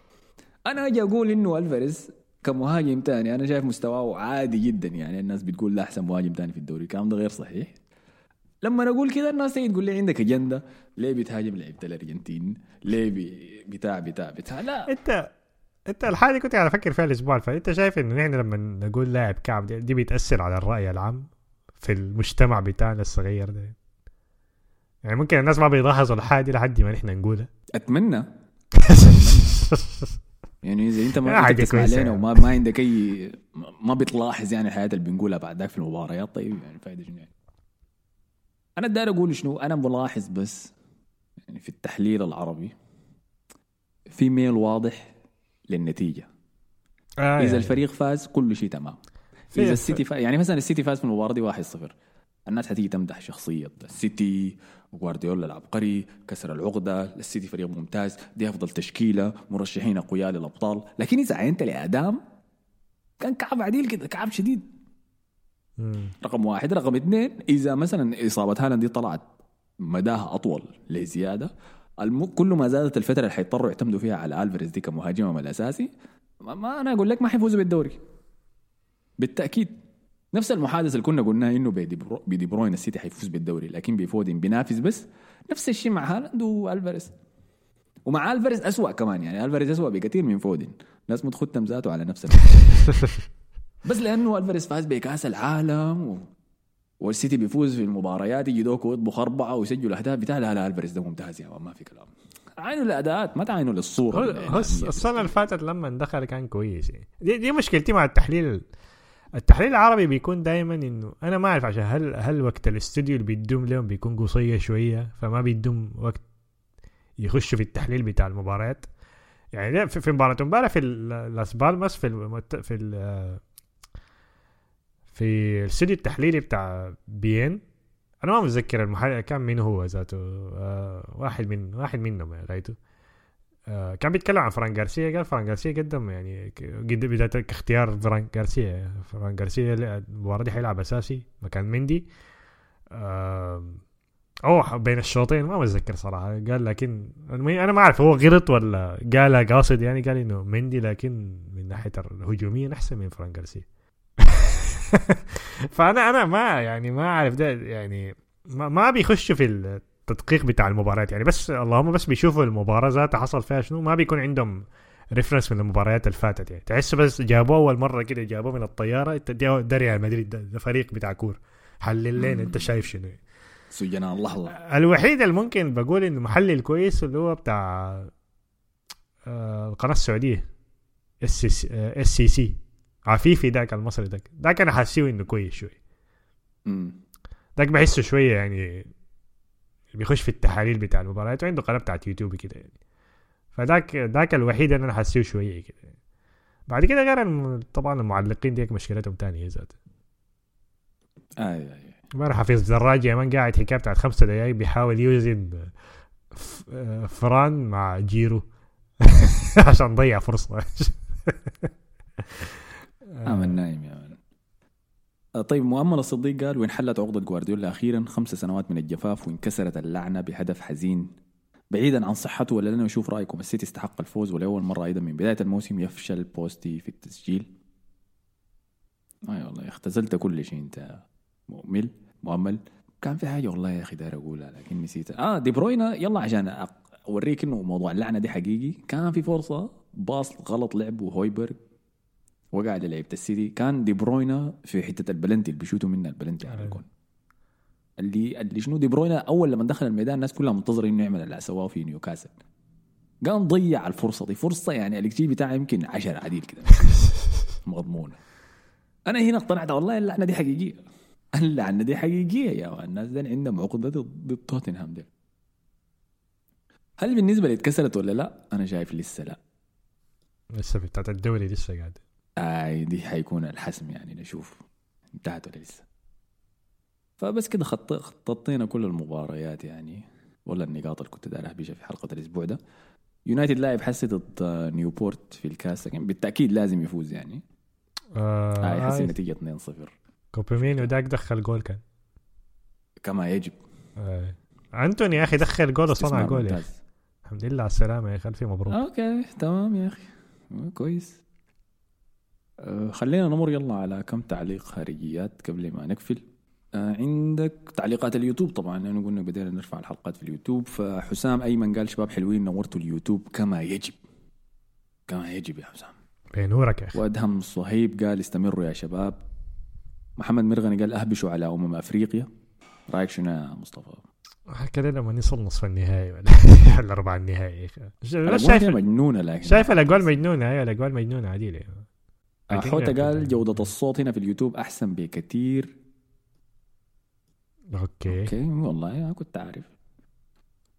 [SPEAKER 2] أنا أجي أقول إنه ألفاريز كمهاجم تاني أنا شايف مستواه عادي جدا يعني. الناس بتقول لا أحسن مهاجم تاني في الدوري. الكلام ده غير صحيح. لما أقول كده الناس تيجي تقول لي عندك أجندة. ليه بتهاجم لعيبه الارجنتين ليه بتاع بتاع بتاع؟ لا.
[SPEAKER 4] أنت انت الحاجة دي كنت قاعد أفكر فيها الأسبوع اللي فات انت شايف انه نحن لما نقول لاعب كعب دي, دي بيتأثر على الرأي العام في المجتمع بتاعنا الصغير ده؟ يعني ممكن الناس ما بيلاحظوا الحاجة دي لحد ما نحن نقولها.
[SPEAKER 2] أتمنى. يعني إذا أنت ما تسمع لنا
[SPEAKER 4] يعني.
[SPEAKER 2] وما ما عندك اي ما بتلاحظ يعني الحياة اللي بنقولها بعد ذاك في المباريات طيب يعني فايدة شنو يعني؟ أنا داير أقول شنو؟ أنا ملاحظ بس يعني في التحليل العربي في ميل واضح للنتيجة.
[SPEAKER 4] آه
[SPEAKER 2] إذا
[SPEAKER 4] يعني.
[SPEAKER 2] الفريق فاز كل شيء تمام. إذا السيتي فاز يعني مثلا السيتي فاز في المباراة دي 1-0 الناس حتيجي تمدح شخصية. السيتي وغوارديولا العبقري كسر العقدة. السيتي فريق ممتاز دي أفضل تشكيلة مرشحين أقوياء للأبطال. لكن إذا عاينت للأداء كان كعب عديل كده كعب شديد.
[SPEAKER 4] مم.
[SPEAKER 2] رقم واحد. رقم اثنين إذا مثلا إصابة هالاند دي طلعت مداها أطول لزيادة الم... كل ما زادت الفترة اللي حيضطروا يعتمدوا فيها على ألفريز دي كمهاجمهم الأساسي ما, ما أنا أقول لك ما حيفوزوا بالدوري. بالتأكيد. نفس المحادثة اللي كنا قلناها إنه بدي برو... بدي بروين السيتي حيفوز بالدوري لكن بفودن بينافس بس نفس الشيء مع هالاند والفاريز ومع الفاريز اسوء كمان يعني الفاريز اسوء بكثير من فودن ناس متختم ذاته على نفس. بس لأنه الفاريز فاز بكأس العالم و... والسيتي بيفوز في المباريات يجي دوكو يطبخ أربعة ويسجل أهداف بتاع لا لا الفاريز ده ممتاز يا ما في كلام عينوا الأداءات ما تعينوا للصورة
[SPEAKER 4] هو. السنة اللي فاتت لما دخل كان كويس يعني دي, دي مشكلتي مع التحليل التحليل العربي بيكون دائما إنه أنا ما أعرف عشان هل هل وقت الاستوديو اللي بيدوم لهم بيكون قصير شوية فما بيدوم وقت يخشوا في التحليل بتاع المباريات يعني في مباراة امبارح في لاس بالماس في. في. في الاستوديو التحليلي بتاع بيين أنا ما متذكر المحلل كان مين هو ذاته. آه واحد من واحد منهم يعني رأيته. آه كان بيتكلم عن فران جارسيا قال فران جارسيا قدم يعني بداية اختيار فران جارسيا فران جارسيا ل- المباراة دي حيلعب أساسي مكان مندي. آه أو بين الشوطين. ما متذكر صراحة. قال لكن أنا ما أعرف هو غلط ولا قالها قاصد يعني. قال إنه مندي لكن من ناحية الهجومية أحسن من فران جارسيا فانا أنا ما يعني ما أعرف ده يعني ما, ما بيخشوا في التدقيق بتاع المباريات يعني. بس اللهم بس بيشوفوا المباراة ذاتها حصل فيها شنو ما بيكون عندهم reference من المباريات اللي فاتت يعني. تحس بس جابوه أول مرة كده جابوه من الطيارة انت ده ريال مدريد ده, فريق بتاع كورة. حلل لين انت شايف شنو
[SPEAKER 2] سجناء اللحظه
[SPEAKER 4] الوحيد اللي ممكن بقول إنه محلل كويس اللي هو بتاع آه، القناة السعودية SSC عفيفي ذاك المصري ذاك ذاك أنا حاسيه إنه كويس شوي. ذاك بحسه شوية يعني بيخش في التحاليل بتاع المباريات وعنده قناة بتاعت يوتيوب كده يعني. فذاك ذاك الوحيد اللي أنا حاسيه شوية كده. بعد كده غير طبعا المعلقين ديك مشكلتهم تانية ذات
[SPEAKER 2] اي اي
[SPEAKER 4] امبارح حفيظ دراجي يا man قاعد حكاية بتاعت خمسة دقايق بيحاول يوزن آه، فران مع جيرو. عشان ضيع فرصة.
[SPEAKER 2] آمن نايم يا man آه، طيب مؤمل الصديق قال وانحلت عقدة جوارديولا أخيرا خمس سنوات من الجفاف وانكسرت اللعنة بهدف حزين. بعيدا عن صحته ولا لنا نشوف رأيكم السيتي استحق الفوز ولأول مرة أيضا من بداية الموسم يفشل بوستي في التسجيل. اي والله اختزلت كل شيء أنت مؤمل مؤمل. كان في حاجة والله يا أخي داير أقولها لكن نسيتها آه دي بروينا يلا عشان أوريك إنه موضوع اللعنة دي حقيقي. كان في فرصة pass غلط لعبه هويبرغ وقع على لعيبه السيتي كان دي بروينا في حتة البلنتي اللي بيشوتوا منها البلنتي على الجون اللي اللي شنو؟ دي بروينا أول لما دخل الميدان الناس كلها منتظرة إنه يعمل اللي سواه في نيوكاسل. قام ضيع الفرصة دي. فرصة يعني الاكس بتاعها يمكن 10 عديل كده. مضمونة. أنا هنا اقتنعت. والله اللعنه دي حقيقية. اللعنه دي حقيقية يا. الناس دي. عندهم عقدة ضد توتنهام دي. هل بالنسبة لي اتكسرت ولا لا؟ أنا شايف لسه لا.
[SPEAKER 4] لسه بتاعت الدوري لسه قاعد
[SPEAKER 2] آي دي حيكون الحسم يعني نشوف انتهت ولا لسه. فبس كده خط... خططينا كل المباريات يعني ولا النقاط اللي كنت داير اهبشها في حلقة الأسبوع ده. يونايتد لاعب حسي ضد آه، نيوبورت في الكاس لكن بالتأكيد لازم يفوز يعني.
[SPEAKER 4] آه
[SPEAKER 2] هاي حسي
[SPEAKER 4] آه
[SPEAKER 2] النتيجه 2-0
[SPEAKER 4] كوبي ماينو داك دخل جول كان.
[SPEAKER 2] كما يجب.
[SPEAKER 4] آه. أنتوني يا أخي دخل جول وصنع جول يا أخي.
[SPEAKER 2] ممتاز.
[SPEAKER 4] الحمد لله على السلامة يا أخي ألف مبروك.
[SPEAKER 2] okay تمام يا أخي. آه، كويس. آه، خلينا نمر يلا على كم تعليق خارجيات قبل ما نقفل. آه، عندك تعليقات اليوتيوب طبعا لأنه قلنا بدينا نرفع الحلقات في اليوتيوب. فحسام ايمن قال شباب حلوين نورتوا اليوتيوب كما يجب. كما يجب يا حسام.
[SPEAKER 4] بنورك يا أخي.
[SPEAKER 2] وادهم صهيب قال استمروا يا شباب. محمد مرغني قال اهبشوا على أمم أفريقيا. رأيك شنو يا مصطفى؟
[SPEAKER 4] كده لما نصل نصف النهائي ولا ربع النهائي شايف
[SPEAKER 2] مجنونة لكن.
[SPEAKER 4] شايف الأجوال مجنونة؟ أيوه الأجوال
[SPEAKER 2] مجنونة
[SPEAKER 4] عديلة.
[SPEAKER 2] حوته قال جودة الصوت هنا في اليوتيوب أحسن بكثير
[SPEAKER 4] okay.
[SPEAKER 2] okay والله أنا كنت عارف.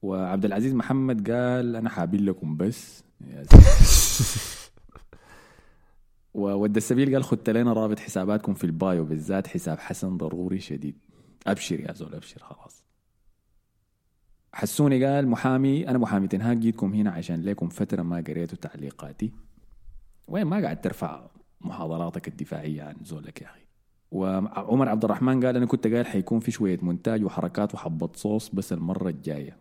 [SPEAKER 2] وعبد العزيز محمد قال أنا حابين لكم بس. وود السبيل قال خدت لنا رابط حساباتكم في البايو بالذات حساب حسن ضروري شديد. أبشر يا زول أبشر خلاص. حسوني قال محامي أنا محامي تنهاك جيتكم هنا عشان لكم فترة ما قريتوا تعليقاتي. وين ما قاعد ترفع؟ محاضراتك الدفاعية عن زولك يا أخي وعمر عبد الرحمن قال أنا كنت قايل حيكون في شوية مونتاج وحركات وحبه صوص بس المرة الجاية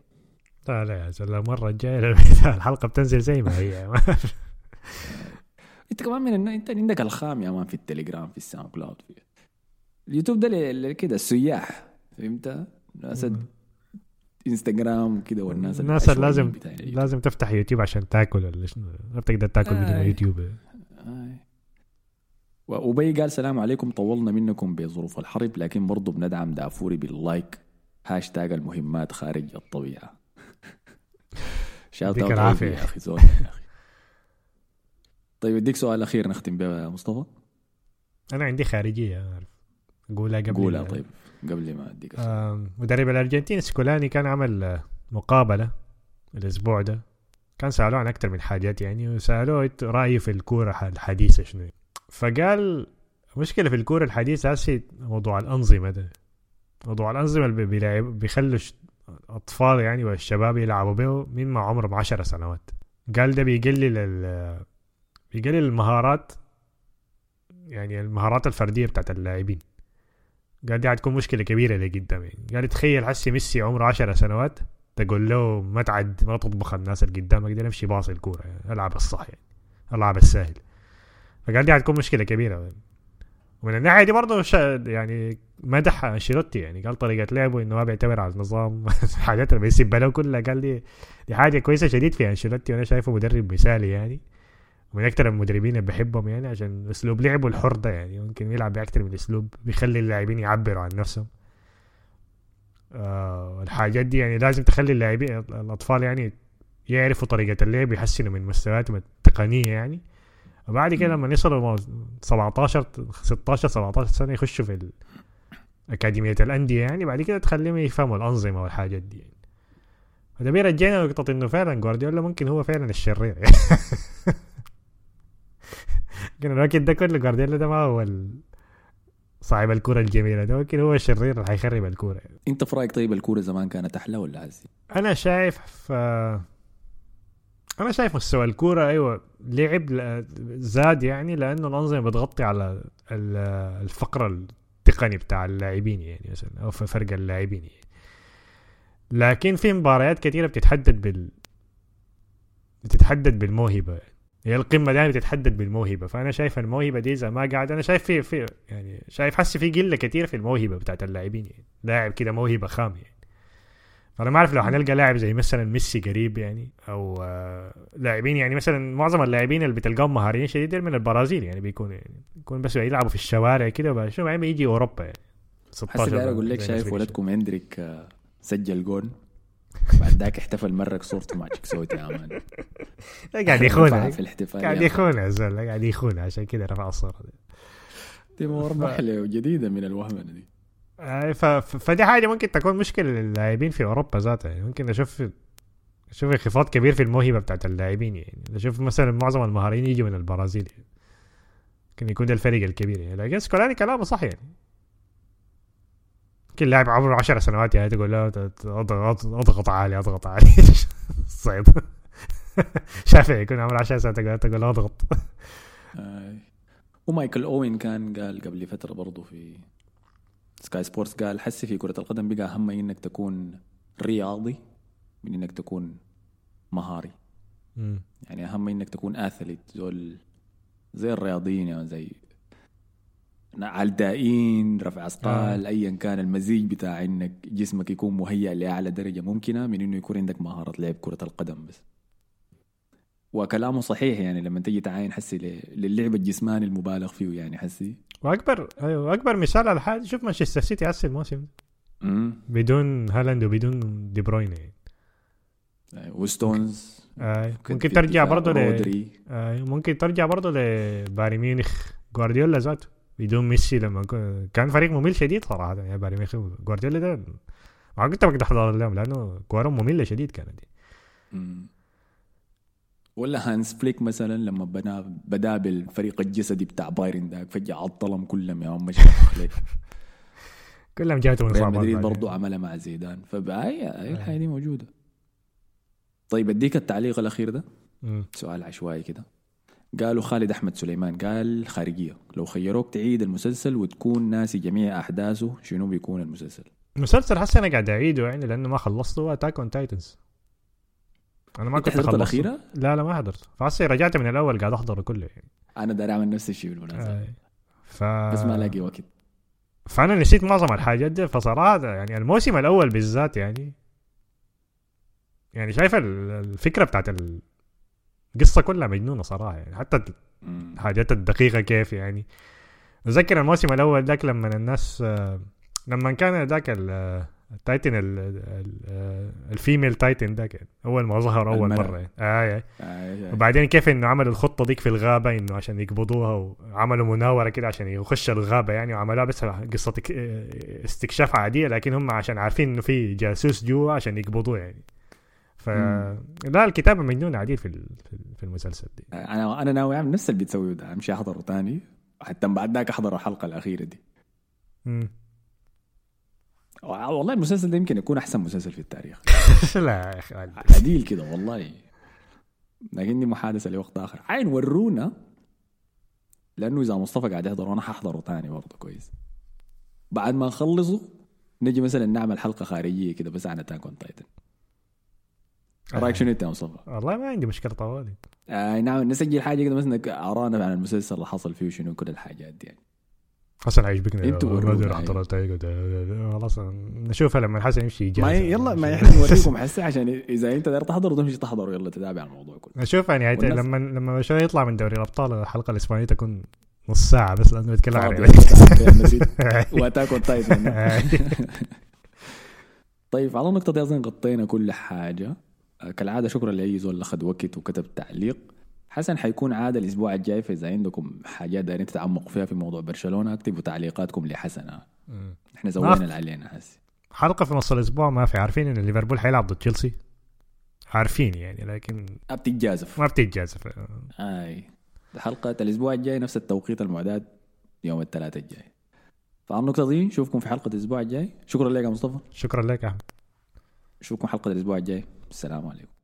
[SPEAKER 4] لا لا يا المرة الجاية الحلقة بتنزل زي ما هي
[SPEAKER 2] انت كمان من النا... انت عندك الخام يا man في التليجرام في الساوند كلاود في اليوتيوب ده ل- كده السياح فهمت؟ ناس انستغرام كده والناس
[SPEAKER 4] الناس لازم
[SPEAKER 2] اليوتيوب.
[SPEAKER 4] لازم تفتح يوتيوب عشان تاكل ولا شنو ما بتقدر تاكل بدون
[SPEAKER 2] آي.
[SPEAKER 4] يوتيوب
[SPEAKER 2] آي. وأبي قال سلام عليكم طولنا منكم بظروف الحرب لكن برضو بندعم دافوري بال like هاشتاج المهمات خارج الطبيعة. shout
[SPEAKER 4] out.
[SPEAKER 2] يا أخي زول يا أخي طيب أديك سؤال أخير نختم به يا مصطفى.
[SPEAKER 4] أنا عندي خارجية. قولها قبل
[SPEAKER 2] قولها طيب. قبل ما
[SPEAKER 4] أديك مدرب الأرجنتين سكولاني كان عمل آه، مقابلة الأسبوع ده. كان سألوه عن أكثر من حاجات يعني وسألوه رأيه في الكورة الحديثة شنو. فقال مشكلة في الكورة الحديثة هسه موضوع الأنظمة ده. موضوع الأنظمة اللي بيلعب بيخلوا ش- اطفال يعني والشباب يلعبوا به من ما عمرهم عشر سنوات. قال ده بيقلل ال بيقلل المهارات يعني المهارات الفردية بتاعت اللاعبين. قال دي حتكون مشكلة كبيرة لقدام يعني قال تخيل حسي ميسي عمره 10 سنوات تقول له ما تعد ما تطبخ الناس اللي قدامك دي امشي باصي الكورة يعني العب الصح يعني العب السهل. فقال دي حتكون مشكلة كبيرة. ومن الناحية دي برضه يعني مدح أنشيلوتي يعني قال طريقة لعبه إنه ما بيعتبر على النظام. الحاجات اللي بيسيبها له كلها قال دي دي حاجة كويسة شديد في أنشيلوتي وأنا شايفه مدرب مثالي يعني من أكثر المدربين اللي بحبهم يعني عشان أسلوب لعبه الحر ده يعني ممكن يلعب باكثر من أسلوب بيخلي اللاعبين يعبروا عن نفسهم. آه الحاجات دي يعني لازم تخلي اللاعبين الأطفال يعني يعرفوا طريقة اللعب يحسنوا من مستوياتهم التقنية يعني. وبعد كده لما يوصلوا مو- 17 16 17 سنة يخشوا في أكاديمية الأندية يعني بعد كده تخليهم يفهموا الأنظمة والحاجات دي يعني. وده بيرجعنا نقطة إنه فعلا جوارديولا ممكن هو فعلا الشرير. لكن الوقت ده كله جوارديولا ده ما هو صاحب الكرة الجميلة ده ممكن هو الشرير اللي حيخرب الكرة
[SPEAKER 2] أنت في رأيك طيب الكورة زمان كانت أحلى ولا هسه؟
[SPEAKER 4] أنا شايف ف... أنا شايف مستوى الكورة أيوه لعب زاد يعني لأنه الأنظمة بتغطي على ال- الفقر التقني بتاع اللاعبين يعني مثلا أو في فرق اللاعبين يعني. لكن في مباريات كثيره بتتحدد بال بتتحدد بالموهبة يعني. هي القمة دائما بتتحدد بالموهبة فأنا شايف الموهبة دي إذا ما قاعد أنا شايف في في يعني شايف حسي في قلة كثير في الموهبة بتاعت اللاعبين يعني لاعب كده موهبة خام يعني فانا ما أعرف لو حنلقى لاعب زي مثلا ميسي قريب يعني أو آه لاعبين يعني مثلا معظم اللاعبين اللي بتلقاهم مهاريين شديد من البرازيل يعني بيكون يعني بيكون بس يلعبوا في الشوارع كده وبعد شو بعدين يجي أوروبا يعني.
[SPEAKER 2] هسه
[SPEAKER 4] 16
[SPEAKER 2] داير أقول لك شايف ولدكم هندريك آه، سجل جول بعد ذاك احتفل مرق صورته مع تشيكسوتي يا مان.
[SPEAKER 4] قاعد يخونها
[SPEAKER 2] في الاحتفال
[SPEAKER 4] قاعد
[SPEAKER 2] يا
[SPEAKER 4] يخونها يا زول قاعد يخونها عشان كده رفع الصورة دي.
[SPEAKER 2] تيمور محلة جديدة من الوهمنة دي.
[SPEAKER 4] ف... ف- فدي حاجة ممكن تكون مشكلة للاعبين في أوروبا ذاتها. يعني ممكن أشوف أشوف انخفاض كبير في الموهبة بتاعت اللاعبين. يعني أشوف مثلا معظم المهاريين يجوا من البرازيل. يعني. ممكن يكون ده الفريق الكبير. يعني لكن سكولاني كلامه صح يعني ممكن لاعب عمره 10 سنوات يعني تقول له اضغط أضغط عالي أضغط عالي. صعب. شافعي يكون عمره 10 سنوات تقول له أضغط.
[SPEAKER 2] آي. ومايكل أوين كان قال قبل فترة برضه في سكاي سبورتس قال حسي في كرة القدم بقى أهم من إنك تكون رياضي من إنك تكون مهاري.
[SPEAKER 4] مم.
[SPEAKER 2] يعني أهم من إنك تكون athlete زول زي الرياضيين يعني زي عدائين رفع أثقال ايا كان المزيج بتاع إنك جسمك يكون مهيأ لأعلى درجة ممكنة من إنه يكون عندك مهارة لعب كرة القدم بس. وكلامه صحيح يعني لما تجي تعاين حسي للعب الجسماني المبالغ فيه يعني حسي
[SPEAKER 4] واكبر أيوه اكبر مثال على حاجة شوف مانشستر سيتي هسه الموسم بدون هالاند وبدون دي بروين يعني.
[SPEAKER 2] وستونز
[SPEAKER 4] آه.
[SPEAKER 2] كان
[SPEAKER 4] ممكن ترجع برضه ل آه. ممكن ترجع برضه لبايرن ميونخ جوارديولا ذاته بدون ميسي لما كان فريق ممل شديد صراحة يعني بايرن ميونخ جوارديولا ده ما كنت بقدر احضر لهم لأنه كورهم مملة شديد كانت دي.
[SPEAKER 2] ولا هانس فليك مثلا لما بنا بدا بالفريق الجسدي بتاع بايرن داك فجأة عطلهم كلهم يا عم مش فليك
[SPEAKER 4] كلهم جاتهم
[SPEAKER 2] ريال
[SPEAKER 4] إصابات
[SPEAKER 2] مدريد
[SPEAKER 4] بعدين.
[SPEAKER 2] برضو عملها مع زيدان. أي الحاجة دي موجودة. طيب أديك التعليق الأخير ده.
[SPEAKER 4] مم.
[SPEAKER 2] سؤال عشوائي كده. قالوا خالد أحمد سليمان قال خارجية لو خيروك تعيد المسلسل وتكون ناسي جميع أحداثه شنو بيكون المسلسل؟
[SPEAKER 4] مسلسل حسي أنا قاعد أعيده يعني لأنه ما خلصته Attack on Titans أنا ما كنت
[SPEAKER 2] حضرت. الأخيرة؟
[SPEAKER 4] لا لا ما حضرت فحسي رجعت من الأول قاعد احضره كله يعني
[SPEAKER 2] أنا داير أعمل نفس الشيء بالمناسبة
[SPEAKER 4] آه. ف...
[SPEAKER 2] بس ما الاقي وقت
[SPEAKER 4] فأنا نسيت معظم الحاجات دي فصراحة يعني الموسم الأول بالذات يعني يعني شايف ال- الفكرة بتاعت ال- القصة كلها مجنونة صراحة يعني حتى. الحاجات الدقيقة كيف يعني أتذكر الموسم الأول ذاك لما الناس لما كان ذاك ال Titan ال- ال- آه، ال female Titan ذاك اول ما ظهر أول
[SPEAKER 2] المرأة.
[SPEAKER 4] مرة يعني. آه آه.
[SPEAKER 2] آه، آه.
[SPEAKER 4] وبعدين كيف إنه عملوا الخطة ديك في الغابة إنه عشان يقبضوها وعملوا مناورة كده عشان يخش الغابة يعني وعملوها بس قصة استكشاف عادية لكن هم عشان عارفين إنه في جاسوس جوا عشان يقبضوه يعني ف لا الكتابة مجنونة عديل في في ال- في المسلسل دي
[SPEAKER 2] أنا أنا ناوي أعمل نفس اللي بتسويه ده أمشي أحضره تاني حتى بعد ذاك أحضر الحلقة الأخيرة دي
[SPEAKER 4] مم.
[SPEAKER 2] والله المسلسل ده يمكن يكون أحسن مسلسل في التاريخ.
[SPEAKER 4] لا يا أخي
[SPEAKER 2] عديل كده والله. لكن دي محادثة لوقت آخر. عين ورونا لأنه إذا مصطفى قاعد يحضر وأنا ححضره تاني برضه كويس. بعد ما نخلصه نجي مثلا نعمل حلقة خارجية كده بس عن Attack on Titan رأيك شنو أنت يا مصطفى؟
[SPEAKER 4] والله ما عندي مشكلة طوالي.
[SPEAKER 2] آه نعم نسجل حاجة كده مثلا أرانا عن المسلسل اللي حصل فيه وشنو كل الحاجات دي يعني.
[SPEAKER 4] حسن عيشبكنا
[SPEAKER 2] إنتوا
[SPEAKER 4] ما التايجر ده- خلاص نشوفها لما حسن يمشي
[SPEAKER 2] ما
[SPEAKER 4] يجهز
[SPEAKER 2] يلا ما إحنا نوريكم حسي عشان إذا أنت داير تحضر تمشي تحضر. يلا تتابع الموضوع كله.
[SPEAKER 4] أشوف يعني
[SPEAKER 2] والناس-
[SPEAKER 4] لما لما شوي يطلع من دوري الأبطال الحلقة الإسبانية تكون نص ساعة بس لأنه بيتكلم عن
[SPEAKER 2] واتاك اون تايتن. طيب على النقطة دي أظن غطينا كل حاجة. آه، كالعادة شكرا لأي زول أخذ وقت وكتب تعليق. حسن حيكون عادة الأسبوع الجاي فإذا عندكم حاجات دايرين تتعمقوا فيها في موضوع برشلونة اكتبوا تعليقاتكم لحسن آه. إحنا
[SPEAKER 4] في-
[SPEAKER 2] اللي علينا هسي
[SPEAKER 4] حلقة في نص الأسبوع ما في عارفين إن ليفربول حيلعب ضد تشيلسي؟ عارفين يعني لكن
[SPEAKER 2] ما بتتجازف.
[SPEAKER 4] ما بتتجازف.
[SPEAKER 2] أي. حلقة الأسبوع الجاي نفس التوقيت المعتاد يوم الثلاثاء الجاي. فعلى النقطة دي نشوفكم في حلقة الأسبوع الجاي. شكرا لك يا مصطفى.
[SPEAKER 4] شكرا لك يا أحمد.
[SPEAKER 2] نشوفكم حلقة الأسبوع الجاي. السلام عليكم.